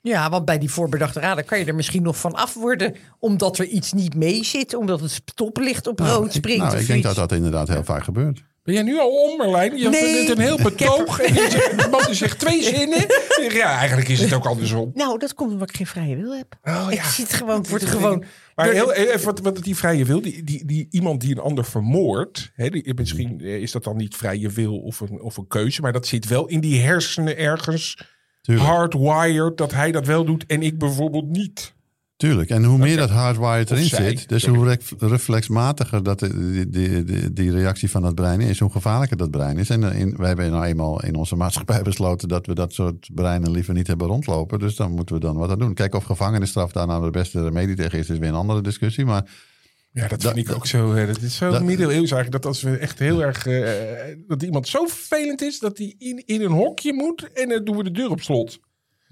Speaker 3: Ja, want bij die voorbedachte raden kan je er misschien nog van af worden. Omdat er iets niet mee zit. Omdat het stoplicht op
Speaker 4: Nou,
Speaker 3: rood
Speaker 4: ik-
Speaker 3: springt.
Speaker 4: Nou, ik denk dat dat inderdaad heel vaak gebeurt.
Speaker 2: Ben jij nu al om, Marlijn? Je
Speaker 3: Nee.
Speaker 2: vindt het een heel
Speaker 3: Ik heb
Speaker 2: betoog. En de man zegt twee zinnen. Ja, eigenlijk is het ook andersom.
Speaker 3: Nou, dat komt omdat ik geen vrije wil heb.
Speaker 2: Oh,
Speaker 3: ik
Speaker 2: ja.
Speaker 3: zit gewoon, ik word gewoon...
Speaker 2: Maar heel even wat, wat die vrije wil, die, die, die, iemand die een ander vermoordt, hè, die, misschien eh, is dat dan niet vrije wil of een, of een keuze, maar dat zit wel in die hersenen ergens
Speaker 4: Tuurlijk.
Speaker 2: hardwired dat hij dat wel doet en ik bijvoorbeeld niet.
Speaker 4: Tuurlijk. En hoe meer dat hardwired erin
Speaker 2: zij,
Speaker 4: zit, dus
Speaker 2: sorry.
Speaker 4: hoe ref- reflexmatiger dat de- die, die, die, die reactie van dat brein is, hoe gevaarlijker dat brein is. En eh, in, wij hebben nou eenmaal in onze maatschappij besloten dat we dat soort breinen liever niet hebben rondlopen. Dus dan moeten we dan wat aan doen. Kijk, of gevangenisstraf daar nou de beste remedie tegen is, is weer een andere discussie. Maar
Speaker 2: Ja, dat
Speaker 4: Dat-
Speaker 2: vind ik ook zo. eh, Dat is zo
Speaker 4: dat-
Speaker 2: middeleeuws eigenlijk. Dat als we echt heel erg. eh, dat iemand zo vervelend is dat hij in, in een hokje moet en dan doen we de deur op slot.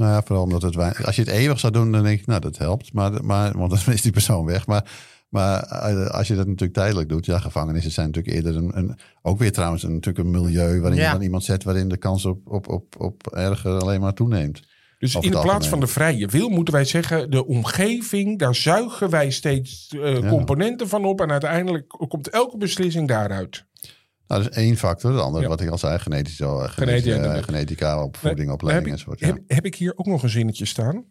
Speaker 4: Nou ja, vooral omdat het weinig. Als je het eeuwig zou doen, dan denk ik, nou, dat helpt. Maar, maar, want dan is die persoon weg. Maar, maar eh, als je dat natuurlijk tijdelijk doet, ja, gevangenissen zijn natuurlijk eerder een. een ook weer trouwens een, natuurlijk een milieu waarin
Speaker 3: Ja.
Speaker 4: je dan iemand zet waarin de kans op, op, op, op erger alleen maar toeneemt.
Speaker 2: Dus in plaats
Speaker 4: algemeen.
Speaker 2: van de vrije wil moeten wij zeggen, de omgeving, daar zuigen wij steeds eh,
Speaker 4: Ja.
Speaker 2: componenten van op. En uiteindelijk komt elke beslissing daaruit.
Speaker 4: Nou, dat is één factor. De andere,
Speaker 2: Ja.
Speaker 4: wat ik al zei, genetisch, uh,
Speaker 2: Genetica,
Speaker 4: genetica, opvoeding,
Speaker 2: heb,
Speaker 4: opleiding
Speaker 2: ik,
Speaker 4: enzovoort. Ja.
Speaker 2: heb, heb ik hier ook nog een zinnetje staan?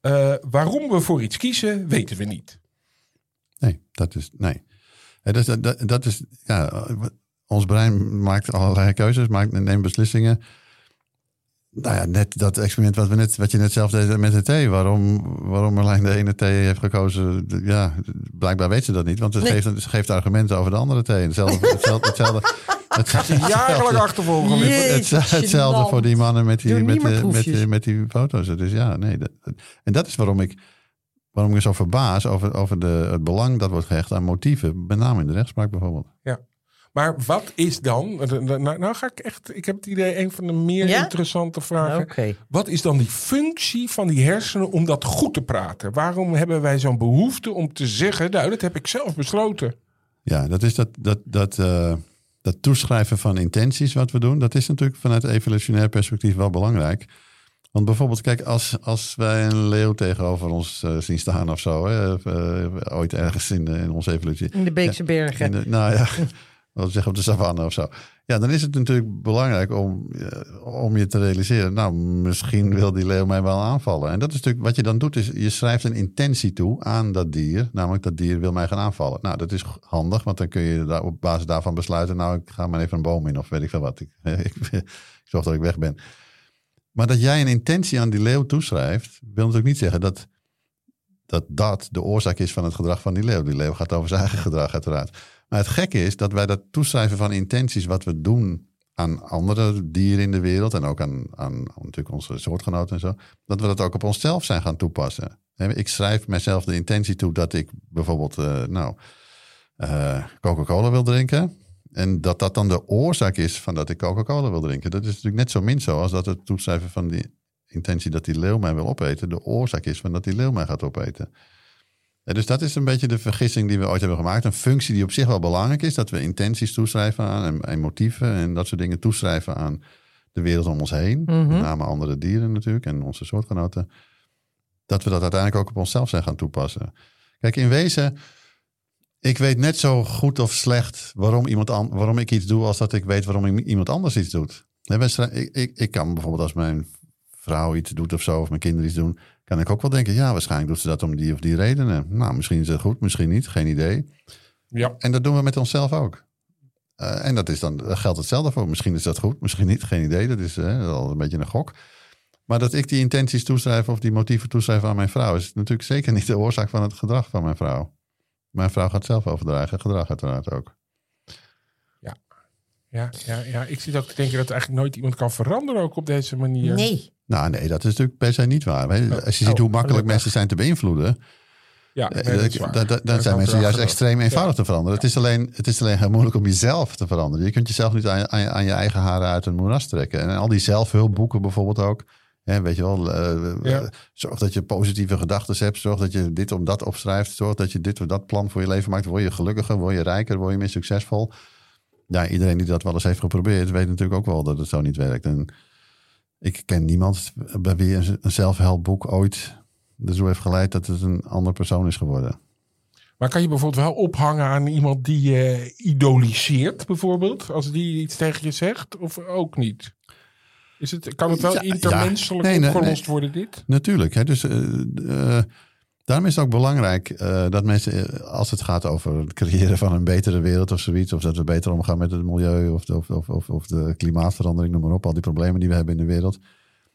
Speaker 2: Eh, waarom we voor iets kiezen, weten we niet.
Speaker 4: Nee, dat is. Nee. Dat, is- dat, dat is. Ja, ons brein maakt allerlei keuzes, maakt, neemt beslissingen. Nou ja, net dat experiment wat, we net, wat je net zelf deed met de thee. Waarom, waarom Marlijn de ene thee heeft gekozen. Ja, blijkbaar weet ze dat niet. Want het
Speaker 3: Nee.
Speaker 4: geeft, ze geeft argumenten over de andere thee. Hetzelfde, hetzelfde, hetzelfde, hetzelfde,
Speaker 2: Jarenlang achtervolgen.
Speaker 4: Het-
Speaker 3: Jezus,
Speaker 4: hetzelfde voor die mannen met die, met, die- met, die- met die foto's. Dus ja, nee. dat- en dat is waarom ik, waarom ik me zo verbaas over, over de, het belang dat wordt gehecht aan motieven. Met name in de rechtspraak bijvoorbeeld.
Speaker 2: Maar wat is dan, nou, nou ga ik echt, ik heb het idee, een van de meer
Speaker 3: Ja?
Speaker 2: interessante vragen.
Speaker 3: Oké.
Speaker 2: Wat is dan die functie van die hersenen om dat goed te praten? Waarom hebben wij zo'n behoefte om te zeggen, nou, dat heb ik zelf besloten.
Speaker 4: Ja, dat is dat, dat, dat, eh, dat toeschrijven van intenties wat we doen. Dat is natuurlijk vanuit evolutionair perspectief wel belangrijk. Want bijvoorbeeld, kijk, als, als wij een leeuw tegenover ons eh, zien staan of zo, hè, eh, ooit ergens in, in onze evolutie.
Speaker 3: In de Beekse Bergen.
Speaker 4: In de, nou ja, wat zeggen op de savanne of zo. Ja, dan is het natuurlijk belangrijk om, eh, om je te realiseren. Nou, misschien wil die leeuw mij wel aanvallen. En dat is natuurlijk wat je dan doet, is je schrijft een intentie toe aan dat dier. Namelijk dat dier wil mij gaan aanvallen. Nou, dat is handig, want dan kun je daar op basis daarvan besluiten. Nou, ik ga maar even een boom in of weet ik veel wat. Ik, ik, ik zorg dat ik weg ben. Maar dat jij een intentie aan die leeuw toeschrijft, wil natuurlijk niet zeggen dat dat dat de oorzaak is van het gedrag van die leeuw. Die leeuw gaat over zijn eigen gedrag uiteraard. Maar het gekke is dat wij dat toeschrijven van intenties wat we doen aan andere dieren in de wereld en ook aan, aan natuurlijk onze soortgenoten en zo, dat we dat ook op onszelf zijn gaan toepassen. Ik schrijf mezelf de intentie toe dat ik bijvoorbeeld eh, nou, eh, Coca-Cola wil drinken. En dat dat dan de oorzaak is van dat ik Coca-Cola wil drinken. Dat is natuurlijk net zo min zo als dat het toeschrijven van die intentie dat die leeuw mij wil opeten, de oorzaak is van dat die leeuw mij gaat opeten. Dus dat is een beetje de vergissing die we ooit hebben gemaakt. Een functie die op zich wel belangrijk is, dat we intenties toeschrijven aan en, en motieven en dat soort dingen toeschrijven aan de wereld om ons heen.
Speaker 3: Mhm.
Speaker 4: Met name andere dieren natuurlijk en onze soortgenoten. Dat we dat uiteindelijk ook op onszelf zijn gaan toepassen. Kijk, in wezen, ik weet net zo goed of slecht waarom, iemand an, waarom ik iets doe als dat ik weet waarom iemand anders iets doet. Ik, ik, ik kan bijvoorbeeld als mijn vrouw iets doet of zo, of mijn kinderen iets doen, kan ik ook wel denken, ja, waarschijnlijk doet ze dat om die of die redenen. Nou, misschien is het goed, misschien niet, geen idee.
Speaker 2: Ja.
Speaker 4: En dat doen we met onszelf ook. Eh, en dat is dan, geldt hetzelfde voor. Misschien is dat goed, misschien niet, geen idee. Dat is eh, al een beetje een gok. Maar dat ik die intenties toeschrijf of die motieven toeschrijf aan mijn vrouw, is natuurlijk zeker niet de oorzaak van het gedrag van mijn vrouw. Mijn vrouw gaat zelf over haar eigen gedrag uiteraard ook.
Speaker 2: Ja, ja, ja, ik zit ook te denken dat eigenlijk nooit iemand kan veranderen ook op deze manier.
Speaker 3: Nee.
Speaker 4: Nou nee, dat is natuurlijk per se niet waar. hè.
Speaker 2: Oh.
Speaker 4: Als je ziet
Speaker 2: Oh,
Speaker 4: hoe makkelijk mensen zijn te beïnvloeden,
Speaker 2: Ja,
Speaker 4: eh,
Speaker 2: nee, dat
Speaker 4: dan- zijn mensen juist extreem eenvoudig
Speaker 2: Ja.
Speaker 4: te veranderen. Het, is alleen, het is alleen heel moeilijk om jezelf te veranderen. Je kunt jezelf niet aan, je- aan, je- aan je eigen haren uit een moeras trekken. En al die zelfhulpboeken bijvoorbeeld ook. Hè, weet je wel, eh,
Speaker 2: Ja.
Speaker 4: eh, zorg dat je positieve gedachten hebt. Zorg dat je dit of dat opschrijft. Zorg dat je dit of dat plan voor je leven maakt. Word je gelukkiger, word je rijker, word je meer succesvol. ja, iedereen die dat wel eens heeft geprobeerd, weet natuurlijk ook wel dat het zo niet werkt. En ik ken niemand bij wie een zelfhelpboek ooit ertoe heeft geleid dat het een andere persoon is geworden.
Speaker 2: Maar kan je bijvoorbeeld wel ophangen aan iemand die je idoliseert, bijvoorbeeld? Als die iets tegen je zegt, of ook niet? Is het, kan het wel
Speaker 4: Ja,
Speaker 2: intermenselijk
Speaker 4: nee,
Speaker 2: opgelost
Speaker 4: nee.
Speaker 2: worden, dit?
Speaker 4: Natuurlijk. Hè? Dus eh, eh, daarom is het ook belangrijk eh, dat mensen, eh, als het gaat over het creëren van een betere wereld of zoiets, of dat we beter omgaan met het milieu of de, of, of, of, de klimaatverandering, noem maar op, al die problemen die we hebben in de wereld,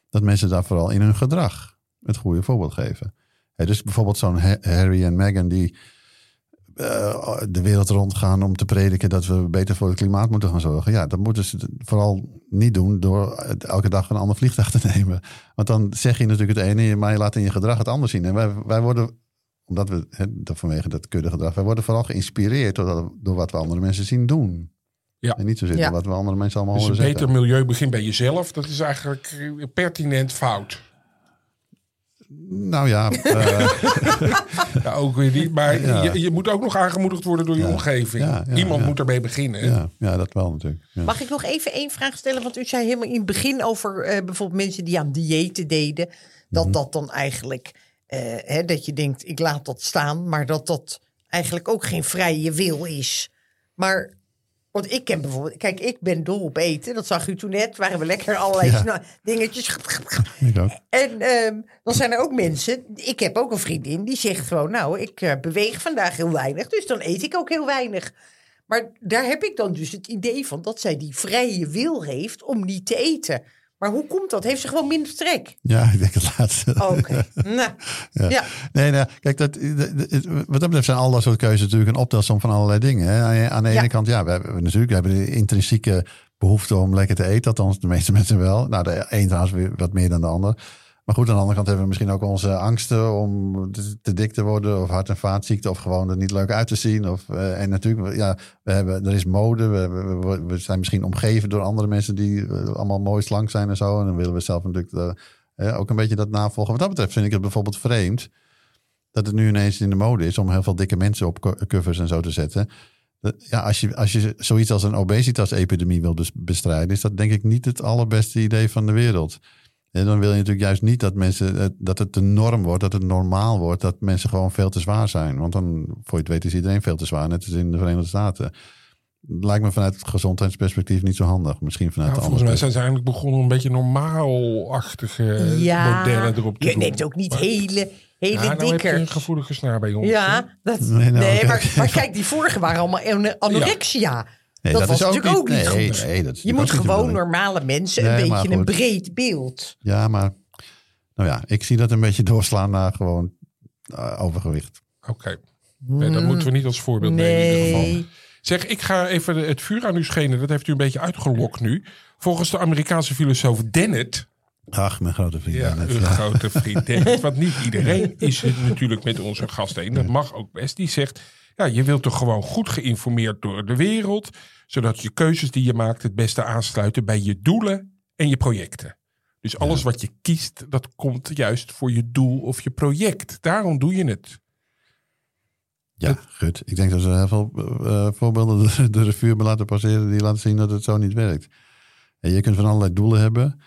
Speaker 4: dat mensen daar vooral in hun gedrag het goede voorbeeld geven. Hè, dus bijvoorbeeld zo'n Ha- Harry en Meghan die eh, de wereld rondgaan om te prediken dat we beter voor het klimaat moeten gaan zorgen. Ja, dat moeten ze vooral niet doen door elke dag een ander vliegtuig te nemen. Want dan zeg je natuurlijk het ene, maar je laat in je gedrag het anders zien. En wij, wij worden, omdat we, hè, dat vanwege dat kuddegedrag, wij worden vooral geïnspireerd door, door wat we andere mensen zien doen.
Speaker 2: Ja.
Speaker 4: En niet zozeer
Speaker 3: Ja.
Speaker 4: door wat we andere mensen allemaal
Speaker 2: Dus een
Speaker 4: horen
Speaker 2: beter
Speaker 4: zeggen.
Speaker 2: milieu begint bij jezelf. Dat is eigenlijk pertinent fout.
Speaker 4: Nou ja, eh,
Speaker 2: Ja, ook weer niet. Maar
Speaker 4: Ja.
Speaker 2: je, je moet ook nog aangemoedigd worden door je
Speaker 4: Ja.
Speaker 2: omgeving.
Speaker 4: Ja, ja,
Speaker 2: Iemand
Speaker 4: ja.
Speaker 2: moet ermee beginnen.
Speaker 4: ja, ja, dat wel natuurlijk. Ja.
Speaker 3: Mag ik nog even één vraag stellen? Want u zei helemaal in het begin over eh, bijvoorbeeld mensen die aan diëten deden. Dat
Speaker 4: Mhm.
Speaker 3: dat dan eigenlijk, eh, hè, dat je denkt, ik laat dat staan. Maar dat dat eigenlijk ook geen vrije wil is. Maar, want ik ken bijvoorbeeld, kijk, ik ben dol op eten. Dat zag u toen net, waren we lekker allerlei
Speaker 4: Ja.
Speaker 3: dingetjes.
Speaker 4: Ik ook.
Speaker 3: En ehm, dan zijn er ook mensen, ik heb ook een vriendin, die zegt gewoon, nou, ik eh, beweeg vandaag heel weinig, dus dan eet ik ook heel weinig. Maar daar heb ik dan dus het idee van dat zij die vrije wil heeft om niet te eten. Maar hoe komt dat? Heeft ze gewoon minder trek?
Speaker 4: Ja, ik denk het laatste.
Speaker 3: Oké, nou, ja.
Speaker 4: Nee, nee, kijk, dat, dat- wat dat betreft zijn al dat soort keuzes natuurlijk een optelsom van allerlei dingen. Hè. Aan, aan de ene
Speaker 3: Ja.
Speaker 4: kant, ja, we hebben natuurlijk we hebben de intrinsieke behoefte om lekker te eten. Althans, de meeste mensen wel. Nou, de een trouwens weer wat meer dan de ander. Maar goed, aan de andere kant hebben we misschien ook onze angsten om te, dik te worden. Of hart- en vaatziekten. Of gewoon er niet leuk uit te zien. Of, eh, en natuurlijk, ja, we hebben, er is mode. We, zijn misschien omgeven door andere mensen die eh, allemaal mooi slank zijn en zo. En dan willen we zelf natuurlijk eh, ook een beetje dat navolgen. Wat dat betreft vind ik het bijvoorbeeld vreemd dat het nu ineens in de mode is om heel veel dikke mensen op co- covers en zo te zetten. Ja, als je, als je zoiets als een obesitas-epidemie wil bestrijden, is dat denk ik niet het allerbeste idee van de wereld. En dan wil je natuurlijk juist niet dat mensen eh, dat het de norm wordt, dat het normaal wordt, dat mensen gewoon veel te zwaar zijn. Want dan, voor je het weet, is iedereen veel te zwaar, net als in de Verenigde Staten. Lijkt me vanuit het gezondheidsperspectief niet zo handig. Misschien vanuit
Speaker 2: Nou,
Speaker 4: de
Speaker 2: volgens mij
Speaker 4: andere.
Speaker 2: zijn ze eigenlijk begonnen om een beetje normaalachtige
Speaker 3: ja.
Speaker 2: modellen erop te
Speaker 3: je
Speaker 2: doen.
Speaker 3: neemt ook niet
Speaker 2: Maar-
Speaker 3: hele, hele
Speaker 2: Ja, nou heb je
Speaker 3: dikker.
Speaker 2: een gevoelige snaar bij ons.
Speaker 3: Ja, dat,
Speaker 4: Nee,
Speaker 3: nee,
Speaker 4: nou,
Speaker 3: maar, maar kijk, die vorige waren allemaal an- anorexia.
Speaker 4: Nee,
Speaker 3: dat, was natuurlijk ook niet
Speaker 4: nee,
Speaker 3: goed.
Speaker 4: nee, dat is
Speaker 3: je moet gewoon normale mensen een beetje een breed beeld.
Speaker 4: Ja, maar nou ja, ik zie dat een beetje doorslaan naar gewoon eh, overgewicht.
Speaker 2: Oké. Nee, dat moeten we niet als voorbeeld nemen in ieder geval.
Speaker 3: Nee.
Speaker 2: Zeg, ik ga even het vuur aan u schenen. Dat heeft u een beetje uitgelokt nu. Volgens de Amerikaanse filosoof Dennett...
Speaker 4: Ach, mijn grote vriend.
Speaker 2: Ja,
Speaker 4: Dennis,
Speaker 2: uw
Speaker 4: ja.
Speaker 2: grote vriend Dennett. Want niet iedereen is het natuurlijk met onze gast een. Dat mag ook best. Die zegt, ja, je wilt toch gewoon goed geïnformeerd door de wereld. Zodat je keuzes die je maakt het beste aansluiten bij je doelen en je projecten. Dus alles wat je kiest, dat komt juist voor je doel of je project. Daarom doe je het.
Speaker 4: Ja, goed. Ik denk dat we heel veel eh, voorbeelden de, de revue hebben laten passeren die laten zien dat het zo niet werkt. En je kunt van allerlei doelen hebben.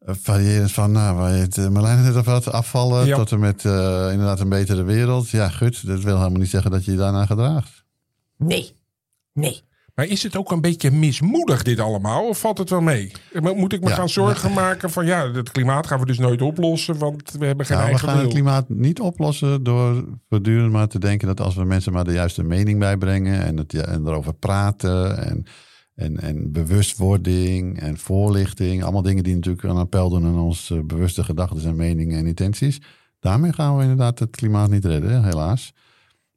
Speaker 4: Eh, Variërend van, nou, waar je het uh, Marlijn net over had, afvallen
Speaker 2: Ja.
Speaker 4: tot en met eh, inderdaad een betere wereld. Ja, goed. Dat wil helemaal niet zeggen dat je je daarna gedraagt.
Speaker 3: Nee. Nee.
Speaker 2: Maar is het ook een beetje mismoedig dit allemaal? Of valt het wel mee? Moet ik me
Speaker 4: Ja,
Speaker 2: gaan zorgen maken van ja, het klimaat gaan we dus nooit oplossen, want we hebben geen
Speaker 4: Nou, we
Speaker 2: eigen
Speaker 4: gaan het klimaat niet oplossen door voortdurend maar te denken dat als we mensen maar de juiste mening bijbrengen en, het, ja, en erover praten en, en, en bewustwording en voorlichting, allemaal dingen die natuurlijk een appel doen aan onze bewuste gedachten en meningen en intenties. Daarmee gaan we inderdaad het klimaat niet redden, helaas.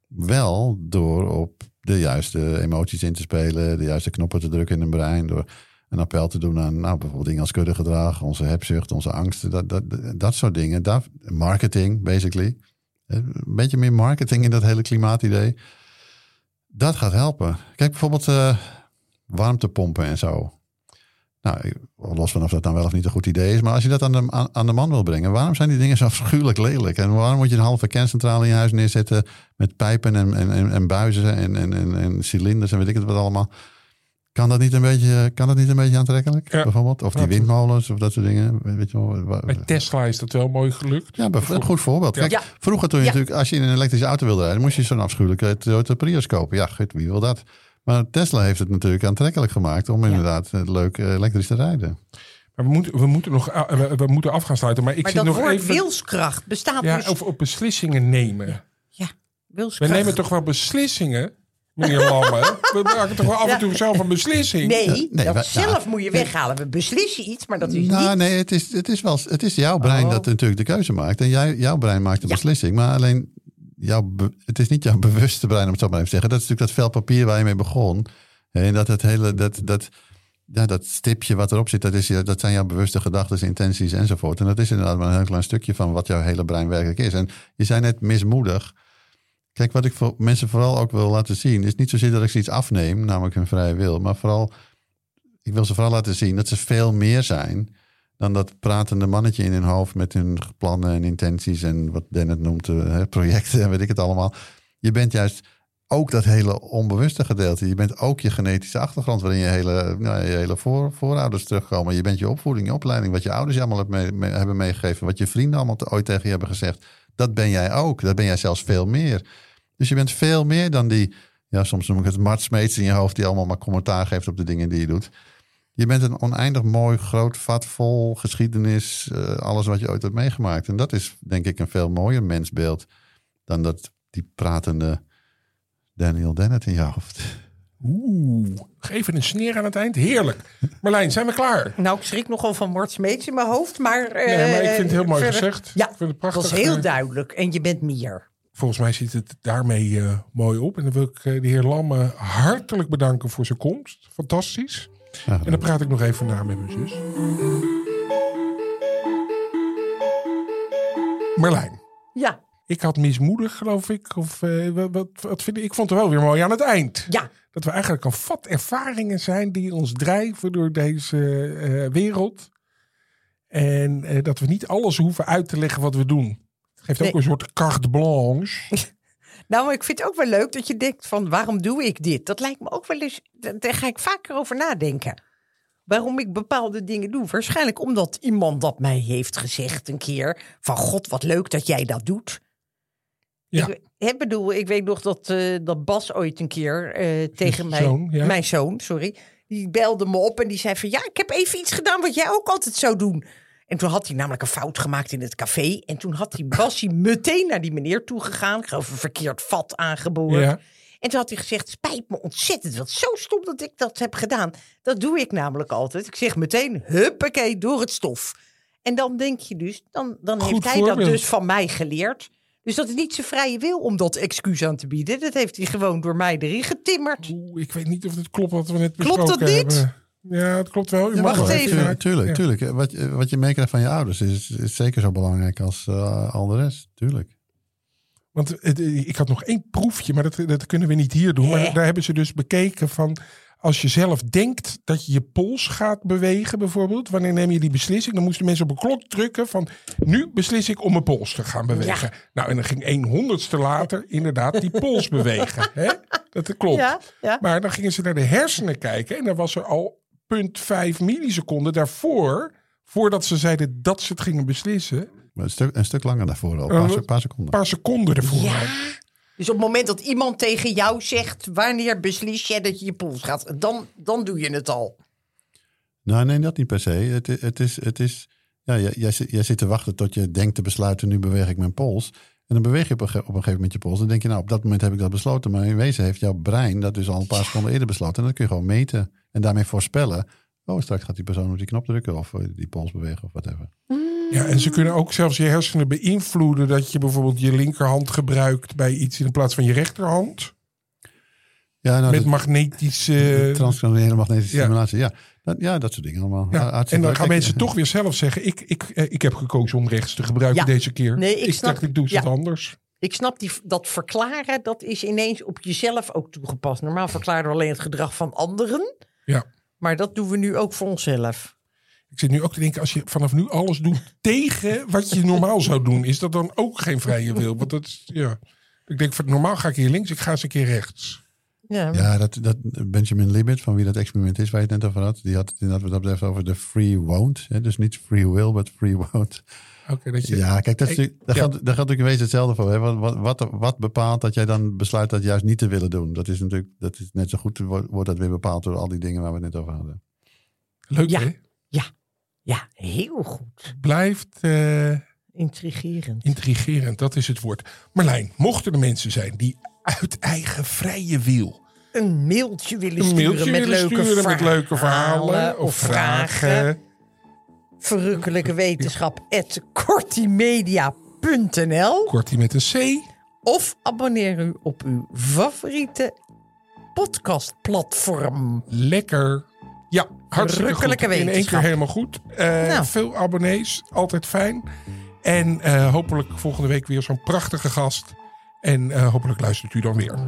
Speaker 4: Wel door op de juiste emoties in te spelen, de juiste knoppen te drukken in een brein, door een appel te doen aan nou, bijvoorbeeld dingen als kuddegedrag, onze hebzucht, onze angsten, dat, dat, dat soort dingen. Dat, marketing, basically. Een beetje meer marketing in dat hele klimaatidee. Dat gaat helpen. Kijk bijvoorbeeld eh, warmtepompen en zo. Nou, ik- los van of dat dan wel of niet een goed idee is. Maar als je dat aan de, aan, aan de man wil brengen, waarom zijn die dingen zo afschuwelijk lelijk? En waarom moet je een halve kerncentrale in je huis neerzetten met pijpen en, en, en, en buizen en, en, en, en cilinders en weet ik het wat allemaal? Kan dat niet een beetje, kan dat niet een beetje aantrekkelijk?
Speaker 2: Ja.
Speaker 4: Bijvoorbeeld? Of die windmolens of dat soort dingen. Weet je wel,
Speaker 2: Bij Tesla is dat wel mooi gelukt.
Speaker 4: Ja, een goed voorbeeld. Kijk,
Speaker 3: Ja.
Speaker 4: vroeger toen je
Speaker 3: Ja.
Speaker 4: natuurlijk, als je in een elektrische auto wilde rijden, moest je zo'n afschuwelijke Toyota Prius kopen. Ja, goed, wie wil dat? Maar Tesla heeft het natuurlijk aantrekkelijk gemaakt om inderdaad eh, leuk eh, elektrisch te rijden.
Speaker 2: Maar we moeten, we moeten nog a- we, we moeten af gaan sluiten. Maar ik
Speaker 3: Maar
Speaker 2: zit nog
Speaker 3: woord
Speaker 2: even
Speaker 3: wilskracht bestaat
Speaker 2: ja,
Speaker 3: dus...
Speaker 2: over op beslissingen nemen.
Speaker 3: Ja,
Speaker 2: We
Speaker 3: wilskracht.
Speaker 2: nemen toch wel beslissingen, meneer Lamme? We maken toch wel af en toe zelf een beslissing?
Speaker 3: Nee,
Speaker 4: nee,
Speaker 3: dat
Speaker 4: wij-
Speaker 3: zelf
Speaker 4: nou,
Speaker 3: moet je weghalen. We beslissen iets, maar dat is
Speaker 4: Nou,
Speaker 3: niet...
Speaker 4: nee, het is, het is wel, het is jouw brein
Speaker 3: Oh.
Speaker 4: dat natuurlijk de keuze maakt. En jij, jouw brein maakt de beslissing. Maar alleen, jouw, het is niet jouw bewuste brein, om het zo maar even te zeggen. Dat is natuurlijk dat vel papier waar je mee begon. En dat het hele, dat, dat, ja, dat stipje wat erop zit, dat, is, dat zijn jouw bewuste gedachten, intenties enzovoort. En dat is inderdaad maar een heel klein stukje van wat jouw hele brein werkelijk is. En je zei net mismoedig. Kijk, wat ik voor mensen vooral ook wil laten zien, is niet zozeer dat ik ze iets afneem, namelijk hun vrije wil, maar vooral, ik wil ze vooral laten zien dat ze veel meer zijn dan dat pratende mannetje in hun hoofd met hun plannen en intenties en wat Dennet noemt, eh, hè, projecten en weet ik het allemaal. Je bent juist ook dat hele onbewuste gedeelte. Je bent ook je genetische achtergrond, waarin je hele, nou, je hele voor, voorouders terugkomen. Je bent je opvoeding, je opleiding, wat je ouders allemaal hebben meegegeven, wat je vrienden allemaal te- ooit tegen je hebben gezegd. Dat ben jij ook. Dat ben jij zelfs veel meer. Dus je bent veel meer dan die, ja, soms noem ik het Mart Smeets in je hoofd, die allemaal maar commentaar geeft op de dingen die je doet. Je bent een oneindig mooi, groot vat vol geschiedenis, eh, alles wat je ooit hebt meegemaakt. En dat is denk ik een veel mooier mensbeeld dan dat die pratende Daniel Dennett in je hoofd.
Speaker 2: Oeh, geef een sneer aan het eind. Heerlijk. Marlijn, zijn we klaar?
Speaker 3: Nou, ik schrik nogal van Mart Smeets in mijn hoofd, maar... eh,
Speaker 2: Nee, maar ik vind het heel mooi
Speaker 3: verder-
Speaker 2: gezegd.
Speaker 3: Ja,
Speaker 2: Ik vind het
Speaker 3: dat
Speaker 2: prachtig.
Speaker 3: was heel
Speaker 2: eh,
Speaker 3: duidelijk. En je bent meer.
Speaker 2: Volgens mij ziet het daarmee eh, mooi op. En dan wil ik eh, de heer Lamme hartelijk bedanken voor zijn komst. Fantastisch. En dan praat ik nog even na met mijn zus. Marlijn,
Speaker 3: Ja,
Speaker 2: ik had mismoedig, geloof ik. Of, eh, wat, wat, vind ik? ik vond het wel weer mooi aan het eind.
Speaker 3: ja.
Speaker 2: Dat we eigenlijk een vat ervaringen zijn die ons drijven door deze eh, wereld. En eh, dat we niet alles hoeven uit te leggen wat we doen. Het geeft ook een soort carte blanche.
Speaker 3: Nou, ik vind het ook wel leuk dat je denkt van waarom doe ik dit? Dat lijkt me ook wel eens, daar ga ik vaker over nadenken. Waarom ik bepaalde dingen doe. Waarschijnlijk omdat iemand dat mij heeft gezegd een keer. Van god, wat leuk dat jij dat doet.
Speaker 2: Ja.
Speaker 3: Ik, ik bedoel, ik weet nog dat, eh, dat Bas ooit een keer eh, tegen mij,
Speaker 2: zoon, ja.
Speaker 3: mijn zoon, sorry, die belde me op en die zei van ja, ik heb even iets gedaan wat jij ook altijd zou doen. En toen had hij namelijk een fout gemaakt in het café. En toen had hij, was hij meteen naar die meneer toegegaan. Ik geloof een verkeerd vat aangeboord.
Speaker 2: Ja.
Speaker 3: En toen had hij gezegd, spijt me ontzettend. Wat zo stom dat ik dat heb gedaan. Dat doe ik namelijk altijd. Ik zeg meteen, huppakee, door het stof. En dan denk je dus, dan, dan
Speaker 2: Goed
Speaker 3: heeft hij
Speaker 2: voorbeeld.
Speaker 3: dat dus van mij geleerd. Dus dat is niet zijn vrije wil om dat excuus aan te bieden. Dat heeft hij gewoon door mij erin getimmerd.
Speaker 2: Oeh, ik weet niet of het klopt wat we net
Speaker 3: Klopt dat
Speaker 2: besproken
Speaker 3: niet?
Speaker 2: hebben. Ja, het klopt wel. U
Speaker 4: Ja,
Speaker 2: mag
Speaker 3: wacht
Speaker 2: wel
Speaker 3: even.
Speaker 4: Tuurlijk, tuurlijk.
Speaker 2: Ja.
Speaker 4: tuurlijk. Wat, je- wat je meekrijgt van je ouders is, is zeker zo belangrijk als eh, al de rest. Tuurlijk.
Speaker 2: Want het, ik had nog één proefje, maar dat, dat kunnen we niet hier doen. Maar daar hebben ze dus bekeken van... Als je zelf denkt dat je je pols gaat bewegen bijvoorbeeld... wanneer neem je die beslissing? Dan moesten mensen op een klok drukken van... nu beslis ik om mijn pols te gaan bewegen. Nou, en dan ging een honderdste later inderdaad die pols bewegen. Hè? Dat klopt.
Speaker 3: Ja, ja.
Speaker 2: Maar dan gingen ze naar de hersenen kijken... en dan was er al 0,5 milliseconden daarvoor... voordat ze zeiden dat ze het gingen beslissen...
Speaker 4: Maar een, stuk, een stuk langer daarvoor al. Een
Speaker 2: Eh,
Speaker 4: paar, se- paar seconden.
Speaker 2: een paar seconden ervoor.
Speaker 3: Ja. Dus op het moment dat iemand tegen jou zegt... wanneer beslis jij dat je je pols gaat... dan, dan doe je het al.
Speaker 4: Nou, nee, dat niet per se. Het, het is, het is ja, jij, jij, zit- jij zit te wachten tot je denkt te besluiten, nu beweeg ik mijn pols. En dan beweeg je op een, ge- op een gegeven moment je pols. Dan denk je, nou, op dat moment heb ik dat besloten. Maar in wezen heeft jouw brein dat dus al een paar seconden eerder besloten. En dat kun je gewoon meten. En daarmee voorspellen. Oh, straks gaat die persoon op die knop drukken of eh, die pols bewegen of whatever.
Speaker 2: Ja, en ze kunnen ook zelfs je hersenen beïnvloeden dat je bijvoorbeeld je linkerhand gebruikt bij iets in plaats van je rechterhand.
Speaker 4: Ja, nou,
Speaker 2: met magnetische.
Speaker 4: transcraniële magnetische
Speaker 2: ja.
Speaker 4: stimulatie. Ja, dat, ja, dat soort dingen allemaal.
Speaker 2: Ja,
Speaker 4: Hartstikke
Speaker 2: en dan
Speaker 4: leuk.
Speaker 2: gaan
Speaker 4: Ik-
Speaker 2: mensen toch weer zelf zeggen: ik, ik, eh, ik heb gekozen om rechts te gebruiken
Speaker 3: Ja.
Speaker 2: deze keer.
Speaker 3: Nee, ik
Speaker 2: ik
Speaker 3: snap-
Speaker 2: dacht, ik doe
Speaker 3: ja.
Speaker 2: het anders.
Speaker 3: Ik snap die, dat verklaren, dat is ineens op jezelf ook toegepast. Normaal verklaren we alleen het gedrag van anderen.
Speaker 2: Ja.
Speaker 3: Maar dat doen we nu ook voor onszelf.
Speaker 2: Ik zit nu ook te denken: als je vanaf nu alles doet tegen wat je normaal zou doen, is dat dan ook geen vrije wil? Want dat is, ja. Ik denk, normaal ga ik hier links, ik ga eens een keer rechts.
Speaker 3: Ja,
Speaker 4: Ja, dat, dat Benjamin Libet, van wie dat experiment is waar je het net over had, die had het inderdaad wat dat betreft over de free won't. Hè? Dus niet free will, but free won't.
Speaker 2: Oké, dat je...
Speaker 4: Ja, kijk, dat is,
Speaker 2: Ik-
Speaker 4: daar,
Speaker 2: ja.
Speaker 4: gaat, daar gaat natuurlijk in wezen hetzelfde voor. Hè? Wat, wat, wat, bepaalt dat jij dan besluit dat juist niet te willen doen? Dat is natuurlijk dat is net zo goed, wordt, wordt dat weer bepaald door al die dingen waar we het net over hadden.
Speaker 2: Leuk
Speaker 3: Ja.
Speaker 2: hè?
Speaker 3: ja heel goed.
Speaker 2: Blijft eh,
Speaker 3: Intrigerend.
Speaker 2: intrigerend, dat is het woord. Marlijn, mochten er mensen zijn die uit eigen vrije wil
Speaker 3: Een mailtje willen
Speaker 2: een
Speaker 3: sturen,
Speaker 2: mailtje
Speaker 3: met,
Speaker 2: willen
Speaker 3: leuke
Speaker 2: sturen met leuke
Speaker 3: verhalen
Speaker 2: verhalen of vragen.
Speaker 3: Verrukkelijke wetenschap at kortimedia.nl
Speaker 2: Kortie met een C.
Speaker 3: of abonneer u op uw favoriete podcastplatform.
Speaker 2: Lekker. Ja, hartstikke goed. In één keer helemaal goed. Eh,
Speaker 3: Nou.
Speaker 2: Veel abonnees, altijd fijn. En eh, hopelijk volgende week weer zo'n prachtige gast. En eh, hopelijk luistert u dan weer.